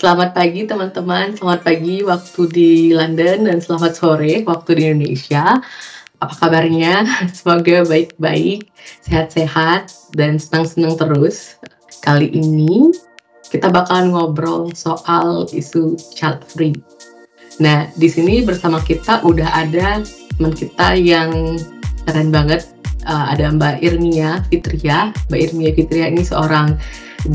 Selamat pagi teman-teman, selamat pagi waktu di London dan selamat sore waktu di Indonesia. Apa kabarnya? Semoga baik-baik, sehat-sehat, dan senang-senang terus. Kali ini kita bakalan ngobrol soal isu child free. Nah, di sini bersama kita udah ada teman kita yang keren banget. Uh, ada Mbak Irmia Fitria. Mbak Irmia Fitria ini seorang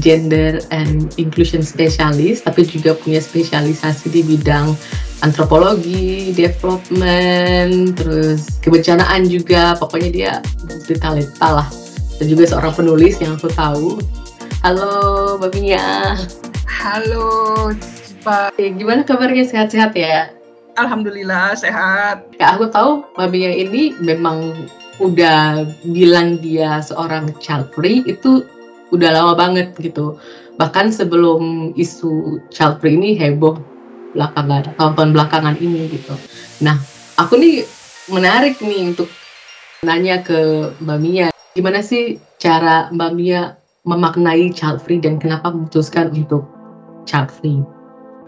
gender and inclusion specialist, tapi juga punya spesialisasi di bidang antropologi, development, terus kebencanaan juga. Pokoknya dia multi talenta lah. Dan juga seorang penulis yang aku tahu. Halo, Mbak Mia. Halo, Pak. Eh, gimana kabarnya? Sehat-sehat ya? Alhamdulillah sehat. Ya, aku tahu Mbak Mia ini memang udah bilang dia seorang child free itu udah lama banget gitu. Bahkan sebelum isu child free ini heboh belakangan tahun-tahun belakangan ini gitu. Nah, aku nih menarik nih untuk nanya ke Mbak Mia, gimana sih cara Mbak Mia memaknai child free dan kenapa memutuskan untuk child free?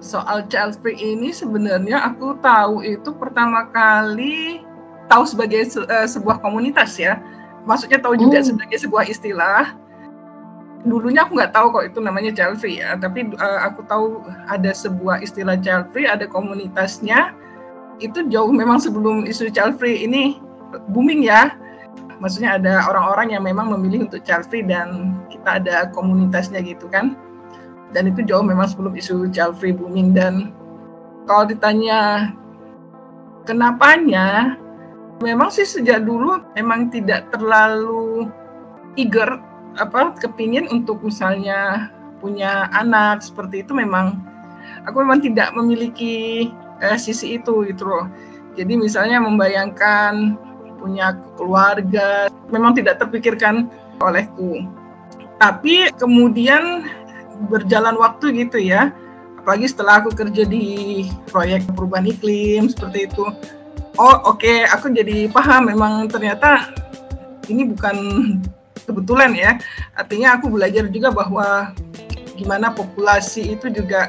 Soal child free ini sebenarnya aku tahu itu pertama kali tahu sebagai uh, sebuah komunitas ya. Maksudnya tahu juga hmm. sebagai sebuah istilah dulunya aku nggak tahu kok itu namanya child free ya, tapi uh, aku tahu ada sebuah istilah child free, ada komunitasnya. Itu jauh memang sebelum isu child free ini booming ya. Maksudnya ada orang-orang yang memang memilih untuk child free dan kita ada komunitasnya gitu kan. Dan itu jauh memang sebelum isu child free booming dan kalau ditanya kenapanya, memang sih sejak dulu memang tidak terlalu eager apa kepingin untuk misalnya punya anak seperti itu memang aku memang tidak memiliki eh, sisi itu gitu loh. Jadi misalnya membayangkan punya keluarga memang tidak terpikirkan olehku. Tapi kemudian berjalan waktu gitu ya, apalagi setelah aku kerja di proyek perubahan iklim seperti itu. Oh oke, okay, aku jadi paham memang ternyata ini bukan kebetulan ya. Artinya aku belajar juga bahwa gimana populasi itu juga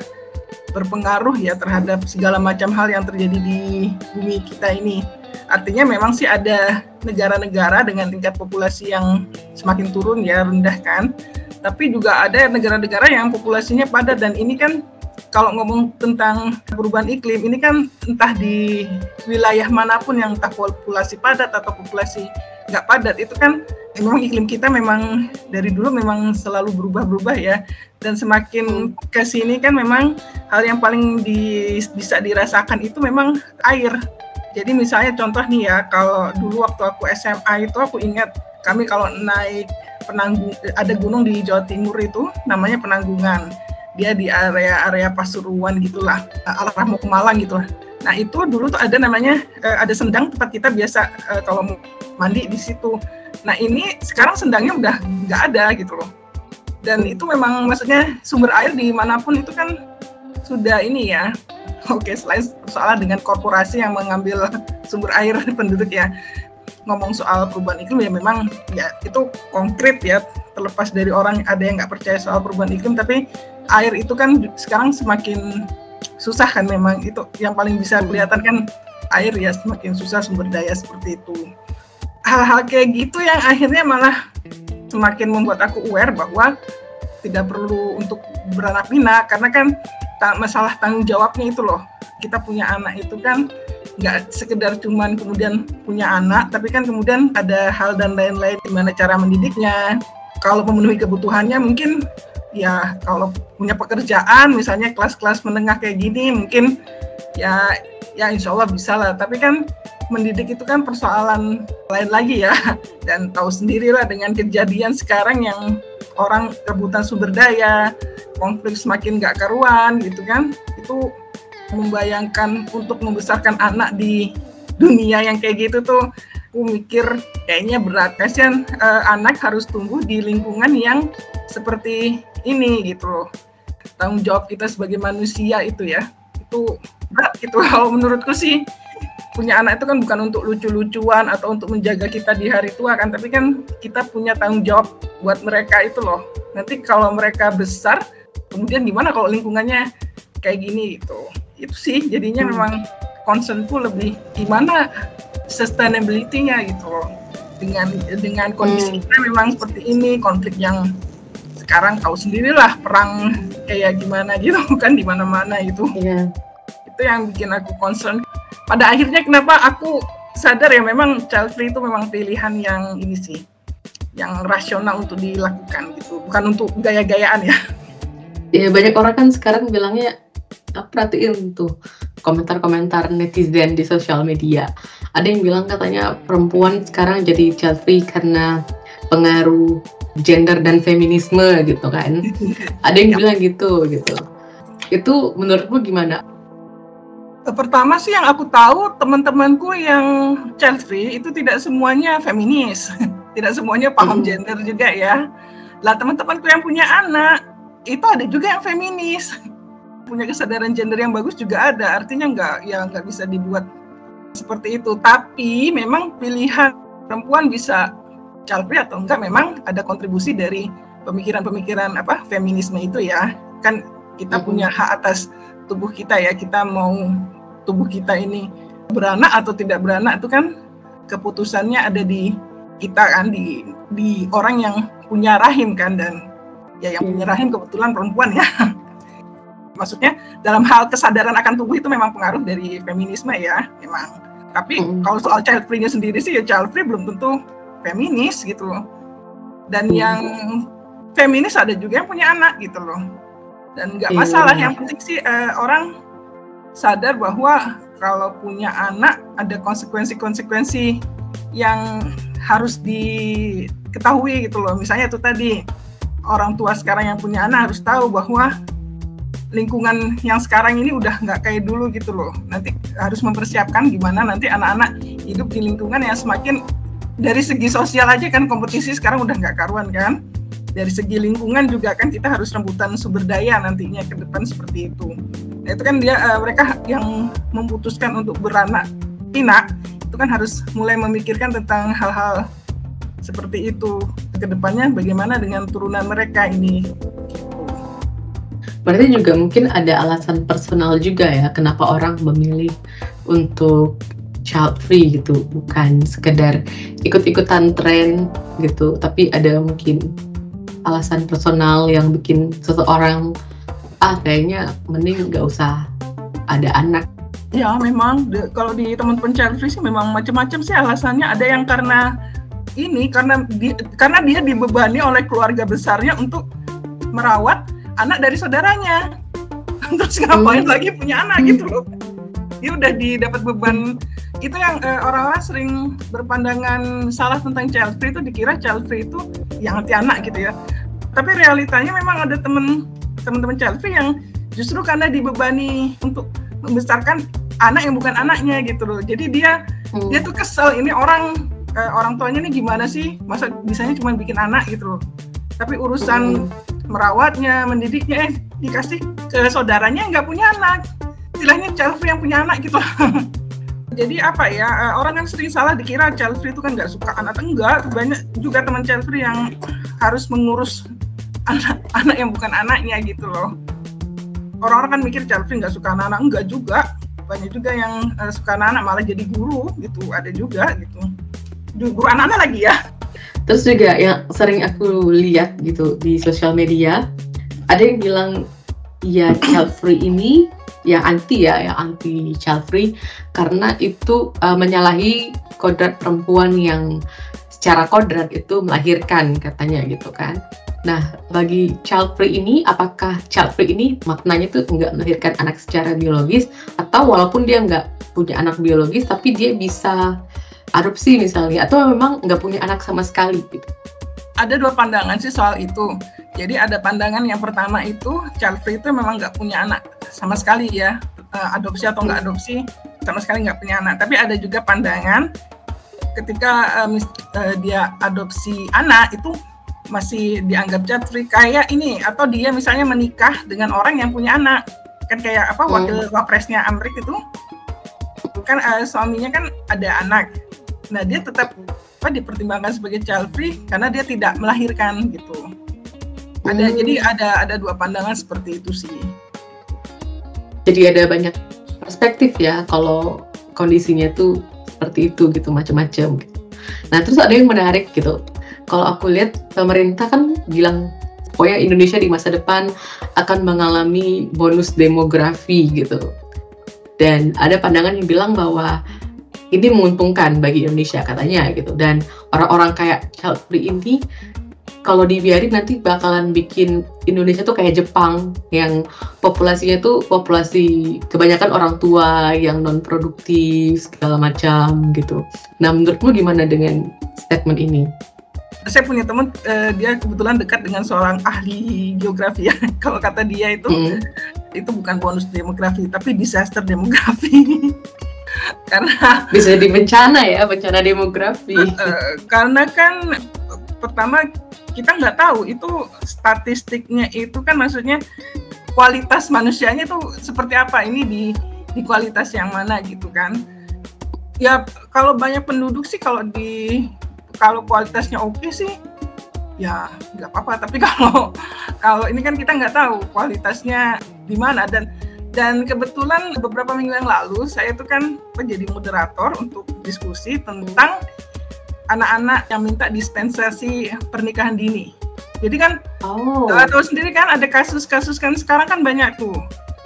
berpengaruh ya terhadap segala macam hal yang terjadi di bumi kita ini. Artinya memang sih ada negara-negara dengan tingkat populasi yang semakin turun ya rendah kan. Tapi juga ada negara-negara yang populasinya padat dan ini kan kalau ngomong tentang perubahan iklim ini kan entah di wilayah mana pun yang entah populasi padat atau populasi nggak padat itu kan memang iklim kita memang dari dulu memang selalu berubah-berubah ya. Dan semakin ke sini kan memang hal yang paling di, bisa dirasakan itu memang air. Jadi misalnya contoh nih ya kalau dulu waktu aku SMA itu aku ingat kami kalau naik penanggung ada gunung di Jawa Timur itu namanya penanggungan dia di area-area Pasuruan gitulah arah mau ke Malang gitu nah itu dulu tuh ada namanya eh, ada sendang tempat kita biasa eh, kalau mandi di situ. Nah ini sekarang sendangnya udah nggak ada gitu loh. Dan itu memang maksudnya sumber air di mana pun itu kan sudah ini ya. Oke, selain soal dengan korporasi yang mengambil sumber air penduduk ya. Ngomong soal perubahan iklim ya memang ya itu konkret ya. Terlepas dari orang ada yang nggak percaya soal perubahan iklim, tapi air itu kan sekarang semakin susah kan memang. Itu yang paling bisa kelihatan kan air ya semakin susah sumber daya seperti itu. Hal-hal kayak gitu yang akhirnya malah semakin membuat aku aware bahwa tidak perlu untuk beranak pinak. Karena kan masalah tanggung jawabnya itu loh. Kita punya anak itu kan nggak sekedar cuman kemudian punya anak tapi kan kemudian ada hal dan lain-lain gimana cara mendidiknya. Kalau memenuhi kebutuhannya mungkin ya kalau punya pekerjaan misalnya kelas-kelas menengah kayak gini mungkin ya ya insya Allah bisa lah. Tapi kan mendidik itu kan persoalan lain lagi ya. Dan tahu sendirilah dengan kejadian sekarang yang orang rebutan sumber daya konflik semakin gak karuan gitu kan. Itu membayangkan untuk membesarkan anak di dunia yang kayak gitu tuh aku mikir kayaknya berat. Kasihan eh, anak harus tumbuh di lingkungan yang seperti ini gitu loh tanggung jawab kita sebagai manusia itu ya itu berat gitu kalau menurutku sih punya anak itu kan bukan untuk lucu-lucuan atau untuk menjaga kita di hari tua kan, tapi kan kita punya tanggung jawab buat mereka itu loh. Nanti kalau mereka besar, kemudian gimana kalau lingkungannya kayak gini gitu itu sih jadinya hmm. memang concernku lebih gimana sustainability-nya gitu dengan dengan kondisi hmm. memang seperti ini konflik yang sekarang tahu sendirilah perang kayak gimana gitu kan di mana-mana itu yeah. itu yang bikin aku concern. Pada akhirnya kenapa aku sadar ya memang child free itu memang pilihan yang ini sih yang rasional untuk dilakukan gitu. Bukan untuk gaya-gayaan ya. Ya banyak orang kan sekarang bilangnya aku perhatiin tuh komentar-komentar netizen di sosial media. Ada yang bilang katanya perempuan sekarang jadi child free karena pengaruh gender dan feminisme gitu kan. Ada yang ya. bilang gitu gitu. Itu menurutmu gimana? Pertama sih yang aku tahu teman-temanku yang child free itu tidak semuanya feminis. Tidak semuanya paham hmm. gender juga ya. Lah teman-temanku yang punya anak itu ada juga yang feminis. Punya kesadaran gender yang bagus juga ada. Artinya nggak ya nggak bisa dibuat seperti itu. Tapi memang pilihan perempuan bisa child free atau enggak memang ada kontribusi dari pemikiran-pemikiran apa feminisme itu ya. Kan kita punya hak atas tubuh kita ya kita mau tubuh kita ini beranak atau tidak beranak itu kan keputusannya ada di kita kan di di orang yang punya rahim kan dan ya yang punya rahim kebetulan perempuan ya. Maksudnya dalam hal kesadaran akan tubuh itu memang pengaruh dari feminisme ya memang. Tapi hmm. kalau soal child free-nya sendiri sih ya child free belum tentu feminis gitu loh dan hmm. yang feminis ada juga yang punya anak gitu loh dan nggak iya. masalah yang penting sih uh, orang sadar bahwa kalau punya anak ada konsekuensi-konsekuensi yang harus diketahui gitu loh. Misalnya itu tadi orang tua sekarang yang punya anak harus tahu bahwa lingkungan yang sekarang ini udah nggak kayak dulu gitu loh. Nanti harus mempersiapkan gimana nanti anak-anak hidup di lingkungan yang semakin dari segi sosial aja kan kompetisi sekarang udah nggak karuan kan dari segi lingkungan juga kan kita harus rebutan sumber daya nantinya ke depan seperti itu. Nah, itu kan dia uh, mereka yang memutuskan untuk beranak pinak itu kan harus mulai memikirkan tentang hal-hal seperti itu ke depannya bagaimana dengan turunan mereka ini. Berarti juga mungkin ada alasan personal juga ya kenapa orang memilih untuk child free gitu, bukan sekedar ikut-ikutan tren gitu, tapi ada mungkin alasan personal yang bikin seseorang ah kayaknya mending nggak usah ada anak. Ya memang de, kalau di teman-teman child free sih memang macam-macam sih alasannya. Ada yang karena ini karena di, karena dia dibebani oleh keluarga besarnya untuk merawat anak dari saudaranya. Terus ngapain hmm. lagi punya anak gitu loh dia udah didapat beban. Itu yang eh, orang-orang sering berpandangan salah tentang child free itu dikira child free itu yang anti anak gitu ya. Tapi realitanya memang ada temen teman-teman child free yang justru karena dibebani untuk membesarkan anak yang bukan anaknya gitu loh. Jadi dia hmm. dia tuh kesel ini orang eh, orang tuanya ini gimana sih? Masa bisanya cuma bikin anak gitu loh. Tapi urusan hmm. merawatnya mendidiknya eh dikasih ke saudaranya nggak punya anak istilahnya child free yang punya anak gitu. Jadi apa ya eh, orang kan sering salah dikira child free itu kan nggak suka anak. Enggak banyak juga teman child free yang harus mengurus anak anak yang bukan anaknya gitu loh. Orang-orang kan mikir child free nggak suka anak-anak. Enggak juga. Banyak juga yang uh, suka anak-anak malah jadi guru gitu. Ada juga gitu. Guru anak-anak lagi ya. Terus juga yang sering aku lihat gitu di sosial media ada yang bilang ya child free ini yang anti ya, yang anti child free karena itu uh, menyalahi kodrat perempuan yang secara kodrat itu melahirkan katanya gitu kan. Nah, bagi child free ini, apakah child free ini maknanya itu nggak melahirkan anak secara biologis atau walaupun dia nggak punya anak biologis tapi dia bisa adopsi misalnya atau memang nggak punya anak sama sekali gitu? Ada dua pandangan sih soal itu. Jadi ada pandangan yang pertama itu child free itu memang nggak punya anak sama sekali ya. Uh, adopsi atau nggak adopsi sama sekali nggak punya anak. Tapi ada juga pandangan ketika uh, uh, dia adopsi anak itu masih dianggap child free. Kayak ini atau dia misalnya menikah dengan orang yang punya anak. Kan kayak apa hmm. wakil wapresnya Amrik itu kan uh, suaminya kan ada anak. Nah dia tetap apa dipertimbangkan sebagai child free karena dia tidak melahirkan gitu ada hmm. jadi ada ada dua pandangan seperti itu sih jadi ada banyak perspektif ya kalau kondisinya tuh seperti itu gitu macam-macam gitu. Nah terus ada yang menarik gitu. Kalau aku lihat pemerintah kan bilang pokoknya Indonesia di masa depan akan mengalami bonus demografi gitu. Dan ada pandangan yang bilang bahwa ini menguntungkan bagi Indonesia katanya gitu. Dan orang-orang kayak Free ini kalau dibiarin nanti bakalan bikin Indonesia tuh kayak Jepang yang populasinya tuh populasi kebanyakan orang tua yang non produktif segala macam gitu. Nah menurutmu gimana dengan statement ini? Saya punya teman uh, dia kebetulan dekat dengan seorang ahli geografi ya. Kalau kata dia itu mm. itu bukan bonus demografi tapi disaster demografi. karena bisa jadi bencana ya bencana demografi. Uh, karena kan pertama kita nggak tahu itu statistiknya itu kan maksudnya kualitas manusianya itu seperti apa ini di di kualitas yang mana gitu kan. Ya kalau banyak penduduk sih kalau di kalau kualitasnya oke okay sih ya nggak apa-apa. Tapi kalau kalau ini kan kita nggak tahu kualitasnya di mana. Dan dan kebetulan beberapa minggu yang lalu saya itu kan menjadi moderator untuk diskusi tentang anak-anak yang minta dispensasi pernikahan dini. Jadi kan oh. tahu sendiri kan ada kasus-kasus kan sekarang kan banyak tuh.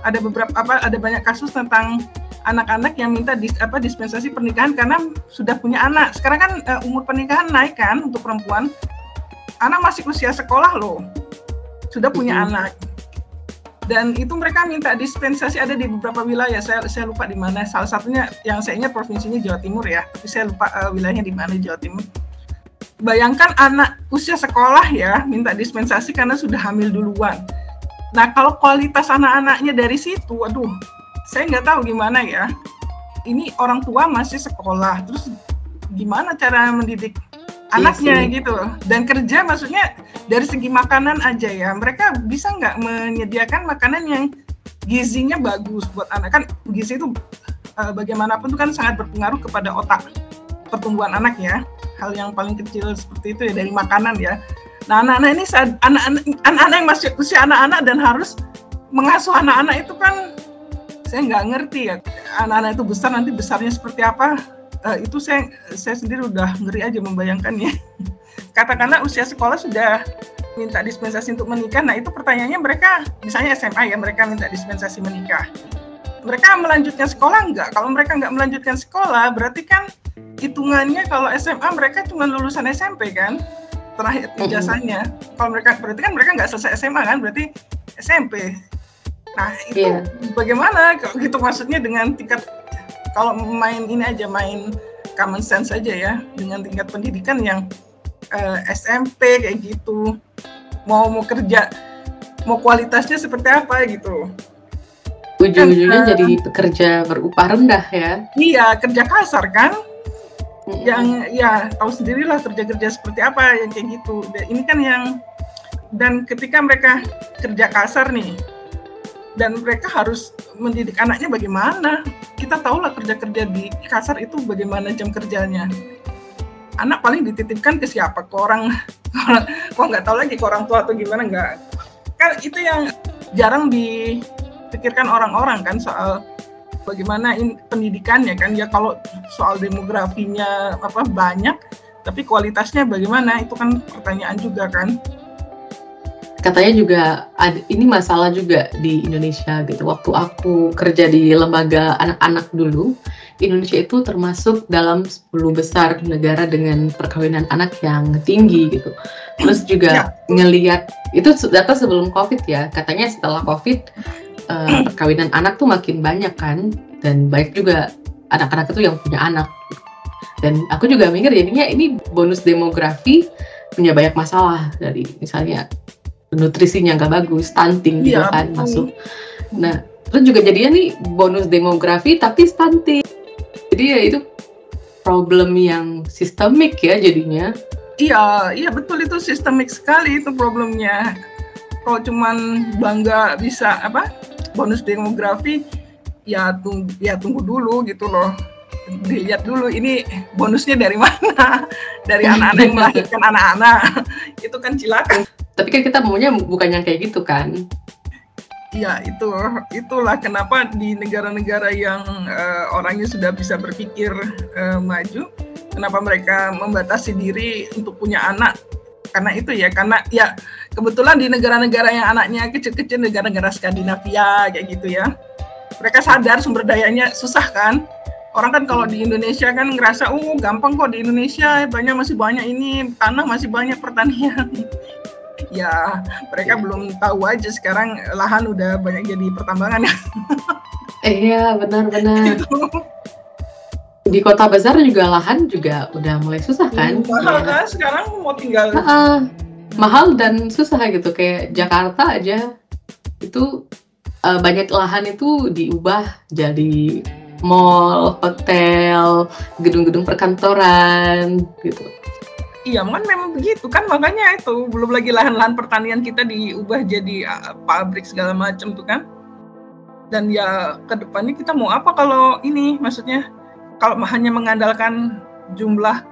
Ada beberapa apa ada banyak kasus tentang anak-anak yang minta dis, apa dispensasi pernikahan karena sudah punya anak. Sekarang kan uh, umur pernikahan naik kan untuk perempuan. Anak masih usia sekolah loh. Sudah punya mm -hmm. anak dan itu mereka minta dispensasi ada di beberapa wilayah. Saya saya lupa di mana. Salah satunya yang saya ingat provinsinya Jawa Timur ya. Tapi saya lupa uh, wilayahnya di mana Jawa Timur. Bayangkan anak usia sekolah ya minta dispensasi karena sudah hamil duluan. Nah kalau kualitas anak-anaknya dari situ aduh saya nggak tahu gimana ya. Ini orang tua masih sekolah. Terus gimana cara mendidik anaknya iya gitu. Dan kerja maksudnya dari segi makanan aja ya. Mereka bisa nggak menyediakan makanan yang gizinya bagus buat anak? Kan gizi itu uh, bagaimanapun itu kan sangat berpengaruh kepada otak pertumbuhan anak ya. Hal yang paling kecil seperti itu ya dari makanan ya. Nah anak-anak ini anak-anak yang masih usia anak-anak dan harus mengasuh anak-anak itu kan saya nggak ngerti ya anak-anak itu besar nanti besarnya seperti apa uh, itu saya saya sendiri udah ngeri aja membayangkannya. Katakanlah usia sekolah sudah minta dispensasi untuk menikah, nah itu pertanyaannya mereka, misalnya SMA ya, mereka minta dispensasi menikah. Mereka melanjutkan sekolah enggak? Kalau mereka enggak melanjutkan sekolah, berarti kan hitungannya kalau SMA mereka cuma lulusan SMP kan? Terakhir ijazahnya. Kalau mereka berarti kan mereka nggak selesai SMA kan? Berarti SMP. Nah itu yeah. bagaimana? Gitu maksudnya dengan tingkat kalau main ini aja main common sense aja ya dengan tingkat pendidikan yang uh, eh, SMP kayak gitu. Mau mau kerja mau kualitasnya seperti apa gitu. Ujung-ujungnya kan, uh, jadi pekerja berupah rendah ya? Iya kerja kasar kan? Hmm. yang ya tahu sendirilah kerja-kerja seperti apa yang kayak gitu. Ini kan yang dan ketika mereka kerja kasar nih dan mereka harus mendidik anaknya bagaimana. Kita tahu lah kerja-kerja di kasar itu bagaimana jam kerjanya. Anak paling dititipkan ke siapa? Ke orang kok nggak tahu lagi ke orang tua atau gimana nggak. Kan itu yang jarang dipikirkan orang-orang kan soal bagaimana in, pendidikannya kan. Ya kalau soal demografinya apa banyak tapi kualitasnya bagaimana itu kan pertanyaan juga kan katanya juga ada, ini masalah juga di Indonesia gitu. Waktu aku kerja di lembaga anak-anak dulu, Indonesia itu termasuk dalam 10 besar negara dengan perkawinan anak yang tinggi gitu. Terus juga ya. ngeliat itu data sebelum COVID ya. Katanya setelah COVID uh, perkawinan anak tuh makin banyak kan dan baik juga anak-anak itu yang punya anak. Dan aku juga mikir jadinya ini bonus demografi punya banyak masalah dari misalnya nutrisinya nggak bagus, stunting gitu ya, kan masuk. Nah, terus juga jadinya nih bonus demografi tapi stunting. Jadi ya itu problem yang sistemik ya jadinya. Iya, iya betul itu sistemik sekali itu problemnya. Kalau cuman bangga bisa apa bonus demografi, ya tunggu ya tunggu dulu gitu loh. Dilihat dulu ini bonusnya dari mana? Dari anak-anak yang melahirkan anak-anak. itu kan cilaka tapi kan kita maunya bukan yang kayak gitu kan? Ya itu itulah kenapa di negara-negara yang uh, orangnya sudah bisa berpikir uh, maju, kenapa mereka membatasi diri untuk punya anak? Karena itu ya karena ya kebetulan di negara-negara yang anaknya kecil-kecil negara-negara Skandinavia kayak gitu ya mereka sadar sumber dayanya susah kan? Orang kan kalau di Indonesia kan ngerasa oh gampang kok di Indonesia banyak masih banyak ini tanah masih banyak pertanian ya mereka belum tahu aja sekarang lahan udah banyak jadi pertambangan. Iya benar-benar gitu. di kota besar juga lahan juga udah mulai susah kan? mahal ya. kan sekarang mau tinggal uh, uh, mahal dan susah gitu. Kayak Jakarta aja. Itu uh, banyak lahan itu diubah jadi mall, hotel, gedung-gedung perkantoran gitu. Iya, kan memang begitu kan makanya itu belum lagi lahan-lahan pertanian kita diubah jadi uh, pabrik segala macam tuh kan. Dan ya ke depannya kita mau apa kalau ini maksudnya kalau hanya mengandalkan jumlah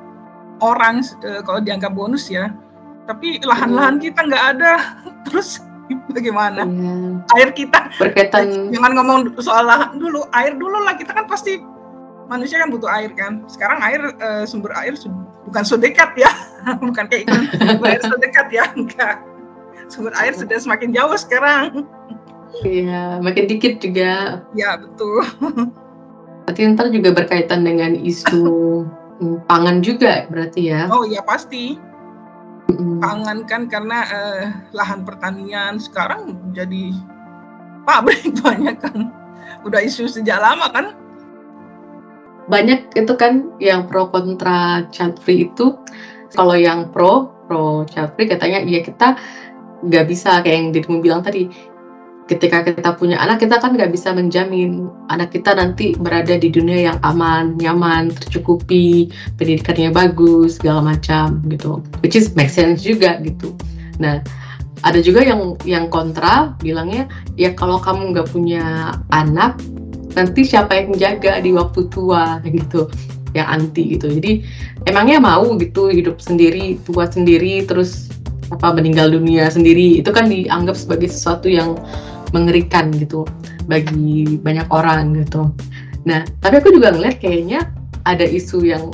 orang uh, kalau dianggap bonus ya. Tapi lahan-lahan kita nggak ada. Terus bagaimana? Iya. Air kita berkaitan jangan ngomong soal lahan dulu, air dulu lah kita kan pasti manusia kan butuh air kan. Sekarang air uh, sumber air bukan sedekat ya, bukan kayak ikan air sedekat ya, enggak. Sumber air sudah semakin jauh sekarang. Iya, makin dikit juga. Ya betul. Berarti ntar juga berkaitan dengan isu pangan juga berarti ya? Oh iya pasti. Pangan kan karena uh, lahan pertanian sekarang jadi pabrik banyak kan. Udah isu sejak lama kan banyak itu kan yang pro kontra child free itu kalau yang pro pro child free katanya ya kita nggak bisa kayak yang Dirimu bilang tadi. Ketika kita punya anak kita kan nggak bisa menjamin anak kita nanti berada di dunia yang aman nyaman tercukupi pendidikannya bagus segala macam gitu. Which is make sense juga gitu. Nah ada juga yang yang kontra bilangnya ya kalau kamu nggak punya anak nanti siapa yang jaga di waktu tua gitu yang anti gitu. Jadi emangnya mau gitu hidup sendiri tua sendiri terus apa meninggal dunia sendiri. Itu kan dianggap sebagai sesuatu yang mengerikan gitu bagi banyak orang gitu. Nah tapi aku juga ngeliat kayaknya ada isu yang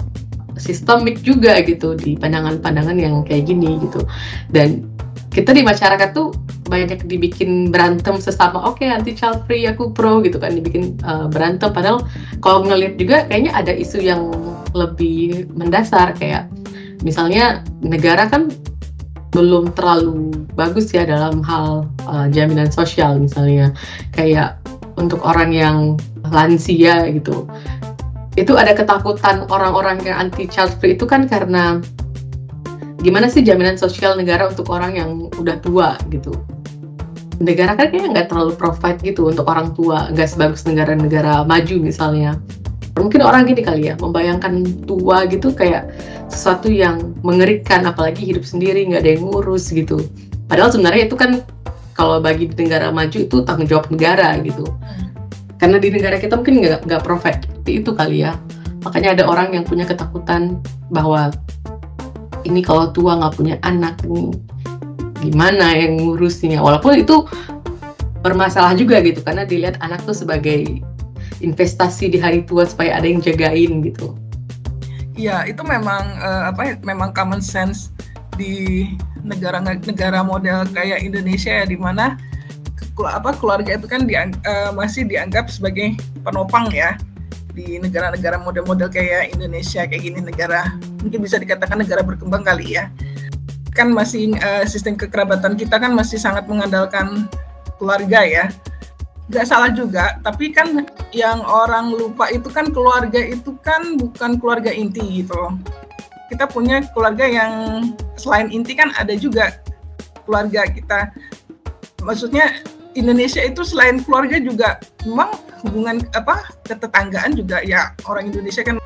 sistemik juga gitu di pandangan-pandangan yang kayak gini gitu. Dan kita di masyarakat tuh banyak dibikin berantem sesama oke okay, anti child free aku pro gitu kan dibikin uh, berantem. Padahal kalau ngeliat juga kayaknya ada isu yang lebih mendasar kayak misalnya negara kan belum terlalu bagus ya dalam hal uh, jaminan sosial misalnya. Kayak untuk orang yang lansia gitu. Itu ada ketakutan orang-orang yang anti child free itu kan karena gimana sih jaminan sosial negara untuk orang yang udah tua gitu? Negara kan kayaknya nggak terlalu provide gitu untuk orang tua nggak sebagus negara-negara maju misalnya. Mungkin orang gini kali ya membayangkan tua gitu kayak sesuatu yang mengerikan apalagi hidup sendiri nggak ada yang ngurus gitu. Padahal sebenarnya itu kan kalau bagi negara maju itu tanggung jawab negara gitu. Karena di negara kita mungkin nggak nggak provide itu kali ya. Makanya ada orang yang punya ketakutan bahwa ini kalau tua nggak punya anak nih gimana yang ngurusnya walaupun itu bermasalah juga gitu karena dilihat anak tuh sebagai investasi di hari tua supaya ada yang jagain gitu. Iya, itu memang uh, apa ya, memang common sense di negara-negara model kayak Indonesia ya di mana apa keluarga itu kan diang, uh, masih dianggap sebagai penopang ya di negara-negara model-model kayak Indonesia kayak gini negara mungkin bisa dikatakan negara berkembang kali ya kan masih uh, sistem kekerabatan kita kan masih sangat mengandalkan keluarga ya. Gak salah juga, tapi kan yang orang lupa itu kan keluarga itu kan bukan keluarga inti gitu loh. Kita punya keluarga yang selain inti kan ada juga keluarga kita. Maksudnya Indonesia itu selain keluarga juga memang hubungan apa ketetanggaan juga ya orang Indonesia kan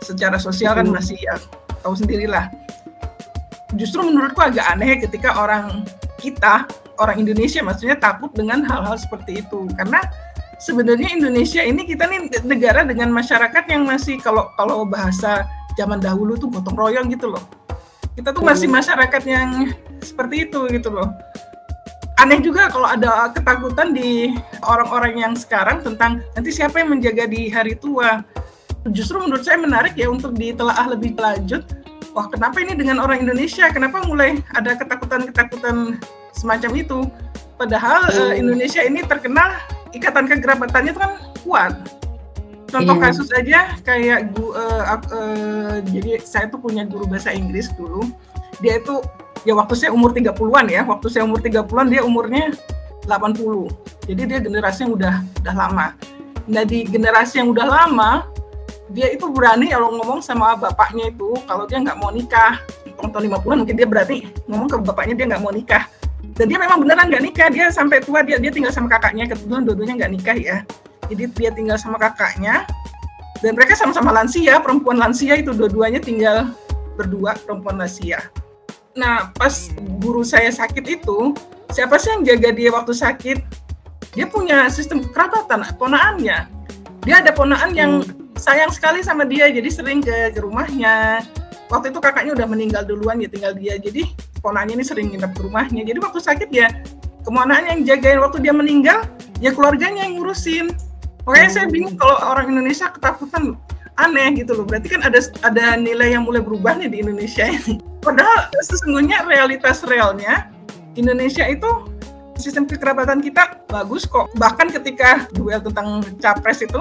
secara sosial kan masih ya tahu sendirilah. Justru menurutku agak aneh ketika orang kita orang Indonesia maksudnya takut dengan hal-hal seperti itu. Karena sebenarnya Indonesia ini kita nih negara dengan masyarakat yang masih kalau kalau bahasa zaman dahulu tuh gotong royong gitu loh. Kita tuh masih masyarakat yang seperti itu gitu loh aneh juga kalau ada ketakutan di orang-orang yang sekarang tentang nanti siapa yang menjaga di hari tua. Justru menurut saya menarik ya untuk ditelaah lebih lanjut. Wah, kenapa ini dengan orang Indonesia? Kenapa mulai ada ketakutan-ketakutan semacam itu? Padahal uh, Indonesia ini terkenal ikatan kekerabatannya itu kan kuat. Contoh yeah. kasus aja kayak uh, uh, jadi saya tuh punya guru bahasa Inggris dulu. Dia itu ya waktu saya umur 30-an ya, waktu saya umur 30-an dia umurnya 80. Jadi dia generasi yang udah udah lama. Nah di generasi yang udah lama, dia itu berani kalau ngomong sama bapaknya itu kalau dia nggak mau nikah. Tahun 50-an mungkin dia berani ngomong ke bapaknya dia nggak mau nikah. Dan dia memang beneran nggak nikah, dia sampai tua dia dia tinggal sama kakaknya, kebetulan dua-duanya nggak nikah ya. Jadi dia tinggal sama kakaknya, dan mereka sama-sama lansia, perempuan lansia itu dua-duanya tinggal berdua perempuan lansia. Nah, pas guru saya sakit itu, siapa sih yang jaga dia waktu sakit? Dia punya sistem kerabatan, ponaannya. Dia ada ponaan yang hmm. sayang sekali sama dia, jadi sering ke, ke rumahnya. Waktu itu kakaknya udah meninggal duluan, ya tinggal dia. Jadi ponaannya ini sering nginep ke rumahnya. Jadi waktu sakit ya, kemonaan yang jagain waktu dia meninggal, ya keluarganya yang ngurusin. Pokoknya saya bingung kalau orang Indonesia ketakutan aneh gitu loh. Berarti kan ada ada nilai yang mulai berubah nih di Indonesia ini. Padahal sesungguhnya realitas realnya Indonesia itu sistem kekerabatan kita bagus kok. Bahkan ketika duel tentang capres itu,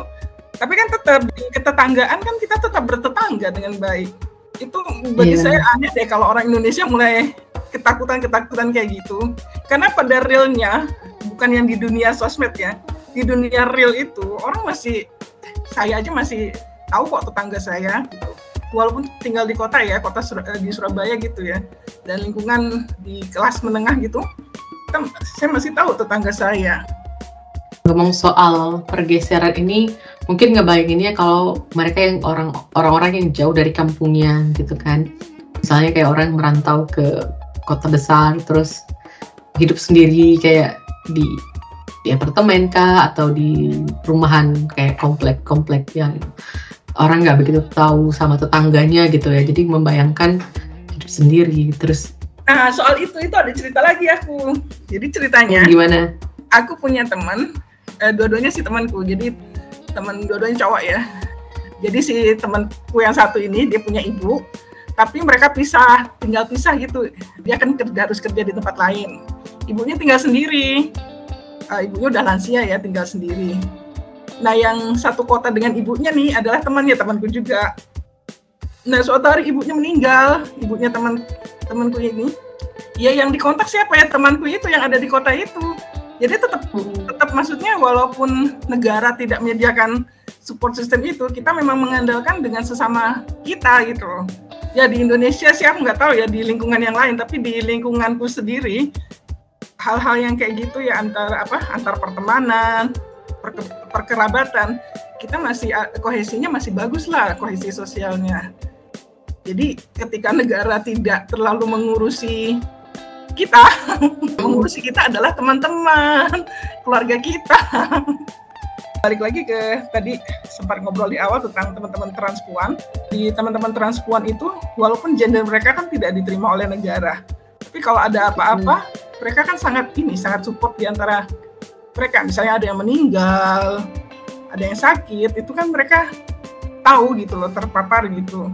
tapi kan tetap di ketetanggaan kan kita tetap bertetangga dengan baik. Itu bagi yeah. saya aneh deh kalau orang Indonesia mulai ketakutan-ketakutan kayak gitu. Karena pada realnya bukan yang di dunia sosmed ya. Di dunia real itu orang masih saya aja masih tahu kok tetangga saya gitu. walaupun tinggal di kota ya kota Sur eh, di Surabaya gitu ya. Dan lingkungan di kelas menengah gitu kita, saya masih tahu tetangga saya. Ngomong soal pergeseran ini mungkin ngebayanginnya kalau mereka yang orang orang-orang yang jauh dari kampungnya gitu kan. Misalnya kayak orang merantau ke kota besar terus hidup sendiri kayak di di apartemen kah atau di rumahan kayak komplek-komplek yang orang nggak begitu tahu sama tetangganya gitu ya. Jadi membayangkan hidup sendiri. Terus nah soal itu itu ada cerita lagi aku. Jadi ceritanya gimana? aku punya teman eh, dua-duanya si temanku. Jadi teman dua-duanya cowok ya. Jadi si temanku yang satu ini dia punya ibu. Tapi mereka pisah tinggal pisah gitu. Dia kan kerja harus kerja di tempat lain. Ibunya tinggal sendiri. Uh, ibunya udah lansia ya tinggal sendiri Nah, yang satu kota dengan ibunya nih adalah temannya temanku juga. Nah, suatu hari ibunya meninggal, ibunya teman temanku ini. Ya yang dikontak siapa ya temanku itu yang ada di kota itu. Jadi tetap tetap maksudnya walaupun negara tidak menyediakan support system itu, kita memang mengandalkan dengan sesama kita gitu Ya di Indonesia sih aku nggak tahu ya di lingkungan yang lain, tapi di lingkunganku sendiri hal-hal yang kayak gitu ya antara apa antar pertemanan perkerabatan kita masih kohesinya masih bagus lah kohesi sosialnya. Jadi ketika negara tidak terlalu mengurusi kita, mengurusi kita adalah teman-teman, keluarga kita. Balik lagi ke tadi sempat ngobrol di awal tentang teman-teman transpuan. Di teman-teman transpuan itu, walaupun gender mereka kan tidak diterima oleh negara, tapi kalau ada apa-apa, mereka kan sangat ini, sangat support di antara mereka misalnya ada yang meninggal ada yang sakit itu kan mereka tahu gitu loh terpapar gitu.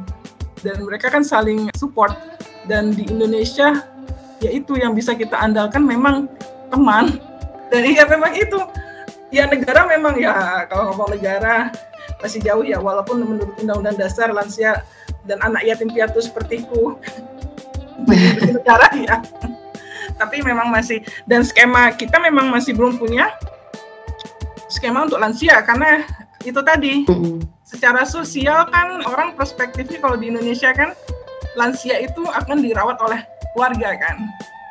Dan mereka kan saling support. Dan di Indonesia ya itu yang bisa kita andalkan memang teman. Dan iya memang itu ya negara memang ya kalau ngomong negara masih jauh ya walaupun menurut undang-undang dasar lansia dan anak yatim piatu sepertiku. Negara ya tapi memang masih dan skema kita memang masih belum punya skema untuk lansia karena itu tadi secara sosial kan orang perspektifnya kalau di Indonesia kan lansia itu akan dirawat oleh keluarga kan.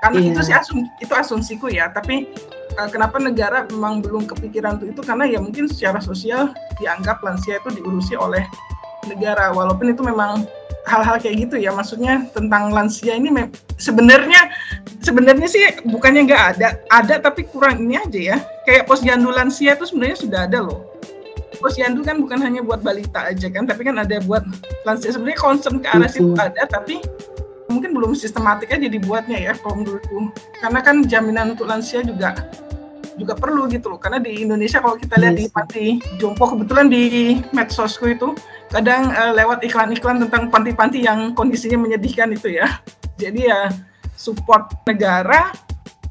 Karena yeah. itu sih asum itu asumsiku ya tapi uh, kenapa negara memang belum kepikiran untuk itu? Karena ya mungkin secara sosial dianggap lansia itu diurusi oleh negara walaupun itu memang hal-hal kayak gitu ya. Maksudnya tentang lansia ini sebenarnya sebenarnya sih bukannya nggak ada ada tapi kurang ini aja ya. Kayak posyandu lansia itu sebenarnya sudah ada loh. Posyandu kan bukan hanya buat balita aja kan tapi kan ada buat lansia. Sebenarnya concern ke arah situ ada tapi mungkin belum sistematik aja dibuatnya ya kalau menurutku. Karena kan jaminan untuk lansia juga juga perlu gitu loh. Karena di Indonesia kalau kita lihat di panti jompo kebetulan di medsosku itu kadang uh, lewat iklan-iklan tentang panti-panti yang kondisinya menyedihkan itu ya. Jadi ya support negara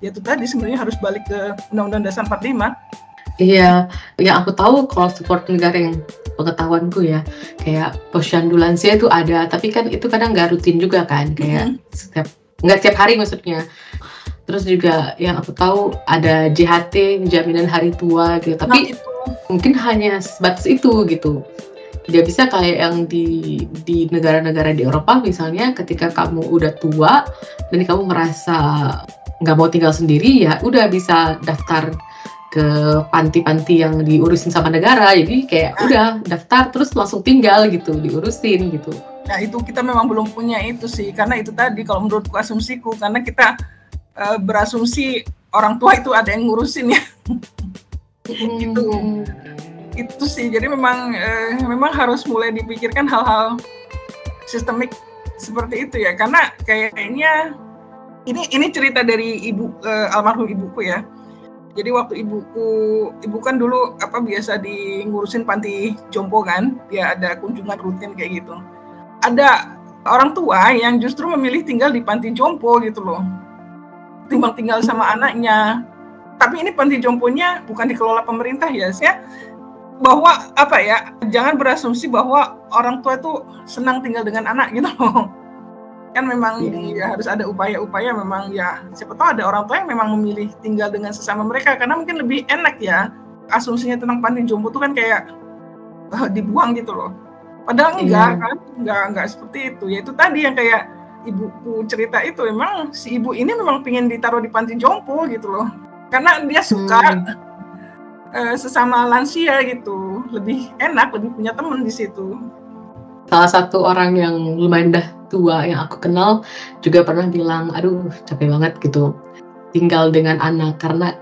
ya itu tadi sebenarnya harus balik ke Undang-Undang Dasar 45 Iya, yang aku tahu kalau support negara yang pengetahuanku ya, kayak posyandu lansia itu ada, tapi kan itu kadang nggak rutin juga kan, kayak mm -hmm. setiap nggak setiap hari maksudnya. Terus juga yang aku tahu ada JHT jaminan hari tua gitu, tapi nah, itu. mungkin hanya sebatas itu gitu. Tidak bisa kayak yang di di negara-negara di Eropa misalnya, ketika kamu udah tua dan kamu merasa nggak mau tinggal sendiri ya, udah bisa daftar ke panti-panti yang diurusin sama negara jadi kayak nah. udah daftar terus langsung tinggal gitu diurusin gitu nah itu kita memang belum punya itu sih karena itu tadi kalau menurutku asumsiku karena kita uh, berasumsi orang tua itu ada yang ngurusin ya hmm. Itu sih. Jadi memang uh, memang harus mulai dipikirkan hal-hal sistemik seperti itu ya. Karena kayaknya ini ini cerita dari ibu uh, almarhum ibuku ya. Jadi waktu ibuku, ibu kan dulu apa biasa di ngurusin panti jompo kan, dia ada kunjungan rutin kayak gitu. Ada orang tua yang justru memilih tinggal di panti jompo gitu loh, timbang tinggal sama anaknya. Tapi ini panti jomponya bukan dikelola pemerintah ya, saya bahwa apa ya, jangan berasumsi bahwa orang tua itu senang tinggal dengan anak gitu loh kan memang yeah. ya harus ada upaya-upaya memang ya siapa tahu ada orang tua yang memang memilih tinggal dengan sesama mereka karena mungkin lebih enak ya asumsinya tentang panti jompo itu kan kayak uh, dibuang gitu loh padahal enggak yeah. kan enggak enggak seperti itu ya itu tadi yang kayak ibuku cerita itu memang si ibu ini memang pengen ditaruh di panti jompo gitu loh karena dia suka hmm. Uh, sesama lansia gitu. Lebih enak lebih punya teman di situ. Salah satu orang yang lumayan dah tua yang aku kenal juga pernah bilang, aduh capek banget gitu. Tinggal dengan anak karena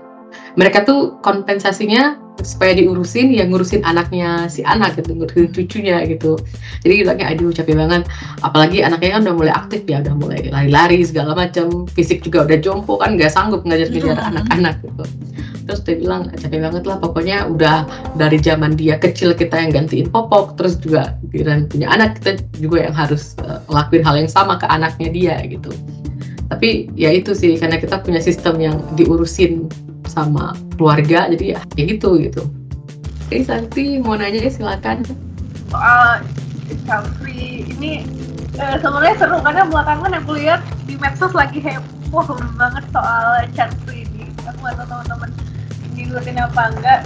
mereka tuh kompensasinya supaya diurusin ya ngurusin anaknya si anak gitu ngurusin cucunya gitu. Jadi bilangnya aduh capek banget. Apalagi anaknya kan udah mulai aktif ya udah mulai lari-lari segala macam fisik juga udah jompo kan nggak sanggup ngajar-ngajar anak-anak gitu. Terus dia bilang capek banget lah pokoknya udah dari zaman dia kecil kita yang gantiin popok terus juga dan punya anak kita juga yang harus uh, ngelakuin hal yang sama ke anaknya dia gitu. Tapi ya itu sih karena kita punya sistem yang diurusin sama keluarga jadi ya kayak gitu gitu. Oke Santi mau nanya ya silakan. Soal free ini eh, sebenarnya seru karena belakangan aku lihat di medsos lagi heboh banget soal free ini. Aku nggak tahu teman-teman diikutin apa enggak.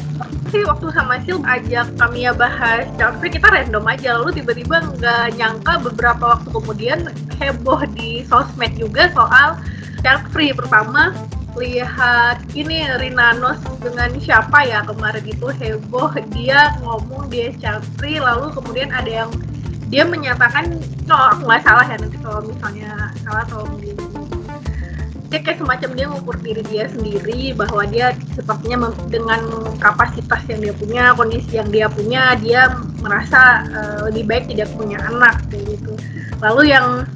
Sih waktu sama Sil ajak kami ya bahas Chelsea kita random aja lalu tiba-tiba nggak nyangka beberapa waktu kemudian heboh di sosmed juga soal child free. Pertama lihat ini Rinanos dengan siapa ya? Kemarin itu heboh dia ngomong dia free lalu kemudian ada yang dia menyatakan kalau aku nggak salah ya nanti kalau misalnya salah atau dia kayak semacam dia mengukur diri dia sendiri bahwa dia sepertinya dengan kapasitas yang dia punya kondisi yang dia punya dia merasa uh, lebih baik tidak punya anak gitu. Lalu yang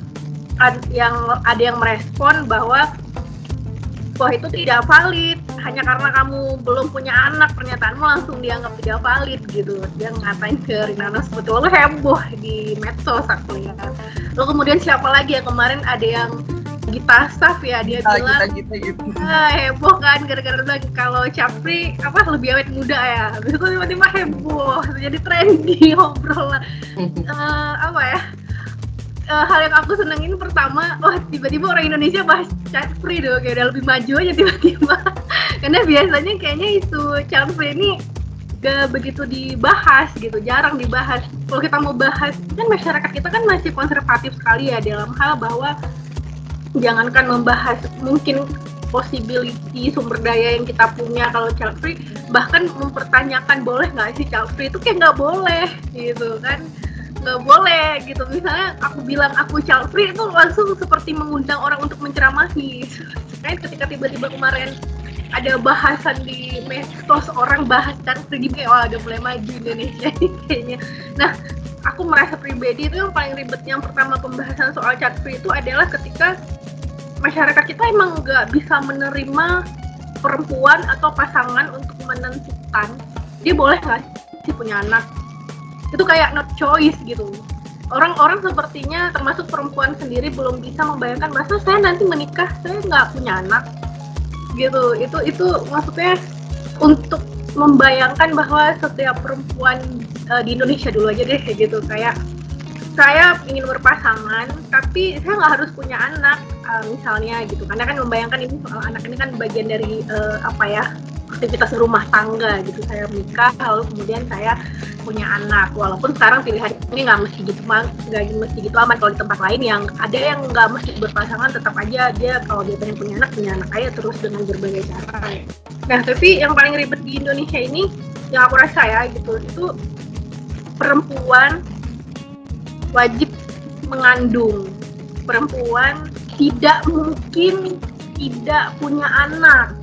yang ada yang merespon bahwa wah itu tidak valid. Hanya karena kamu belum punya anak pernyataanmu langsung dianggap tidak valid gitu. Dia ngatain ke Rinana seperti lalu heboh di medsos aku lihat lalu kemudian siapa lagi ya? Kemarin ada yang Gita Saf ya dia kita, bilang kita, kita, gitu. ah, heboh kan gara-gara bilang kalau Capri apa lebih awet muda ya. Habis itu tiba-tiba heboh jadi trendy ngobrol lah. Uh, apa ya uh, hal yang aku senengin pertama wah tiba-tiba orang Indonesia bahas Capri dong kayak udah lebih maju aja tiba-tiba. Karena biasanya kayaknya isu Capri ini gak begitu dibahas gitu jarang dibahas. Kalau kita mau bahas kan masyarakat kita kan masih konservatif sekali ya dalam hal bahwa jangankan membahas mungkin possibility sumber daya yang kita punya kalau child free bahkan mempertanyakan boleh nggak sih child free itu kayak nggak boleh gitu kan nggak boleh gitu. Misalnya aku bilang aku child free itu langsung seperti mengundang orang untuk menceramahi. Kayak ketika tiba-tiba kemarin ada bahasan di medsos orang bahas child free kayak wah udah mulai maju Indonesia kayaknya. Nah aku merasa pribadi itu yang paling ribet. Yang pertama pembahasan soal child free itu adalah ketika ketika masyarakat kita emang nggak bisa menerima perempuan atau pasangan untuk menentukan dia boleh nggak sih punya anak itu kayak not choice gitu. Orang-orang sepertinya termasuk perempuan sendiri belum bisa membayangkan masa saya nanti menikah saya nggak punya anak? Gitu. Itu itu maksudnya untuk membayangkan bahwa setiap perempuan uh, di Indonesia dulu aja deh gitu. Kayak saya ingin berpasangan tapi saya nggak harus punya anak uh, misalnya gitu. Karena kan membayangkan ini soal anak ini kan bagian dari uh, apa ya aktivitas rumah tangga gitu. Saya menikah lalu kemudian saya punya anak. Walaupun sekarang pilihan ini nggak mesti gitu nggak mesti gitu amat. Kalau di tempat lain yang ada yang nggak mesti berpasangan tetap aja dia kalau dia pengen punya anak punya anak aja terus dengan berbagai cara. Nah tapi yang paling ribet di Indonesia ini yang aku rasa ya gitu itu perempuan wajib mengandung. Perempuan tidak mungkin tidak punya anak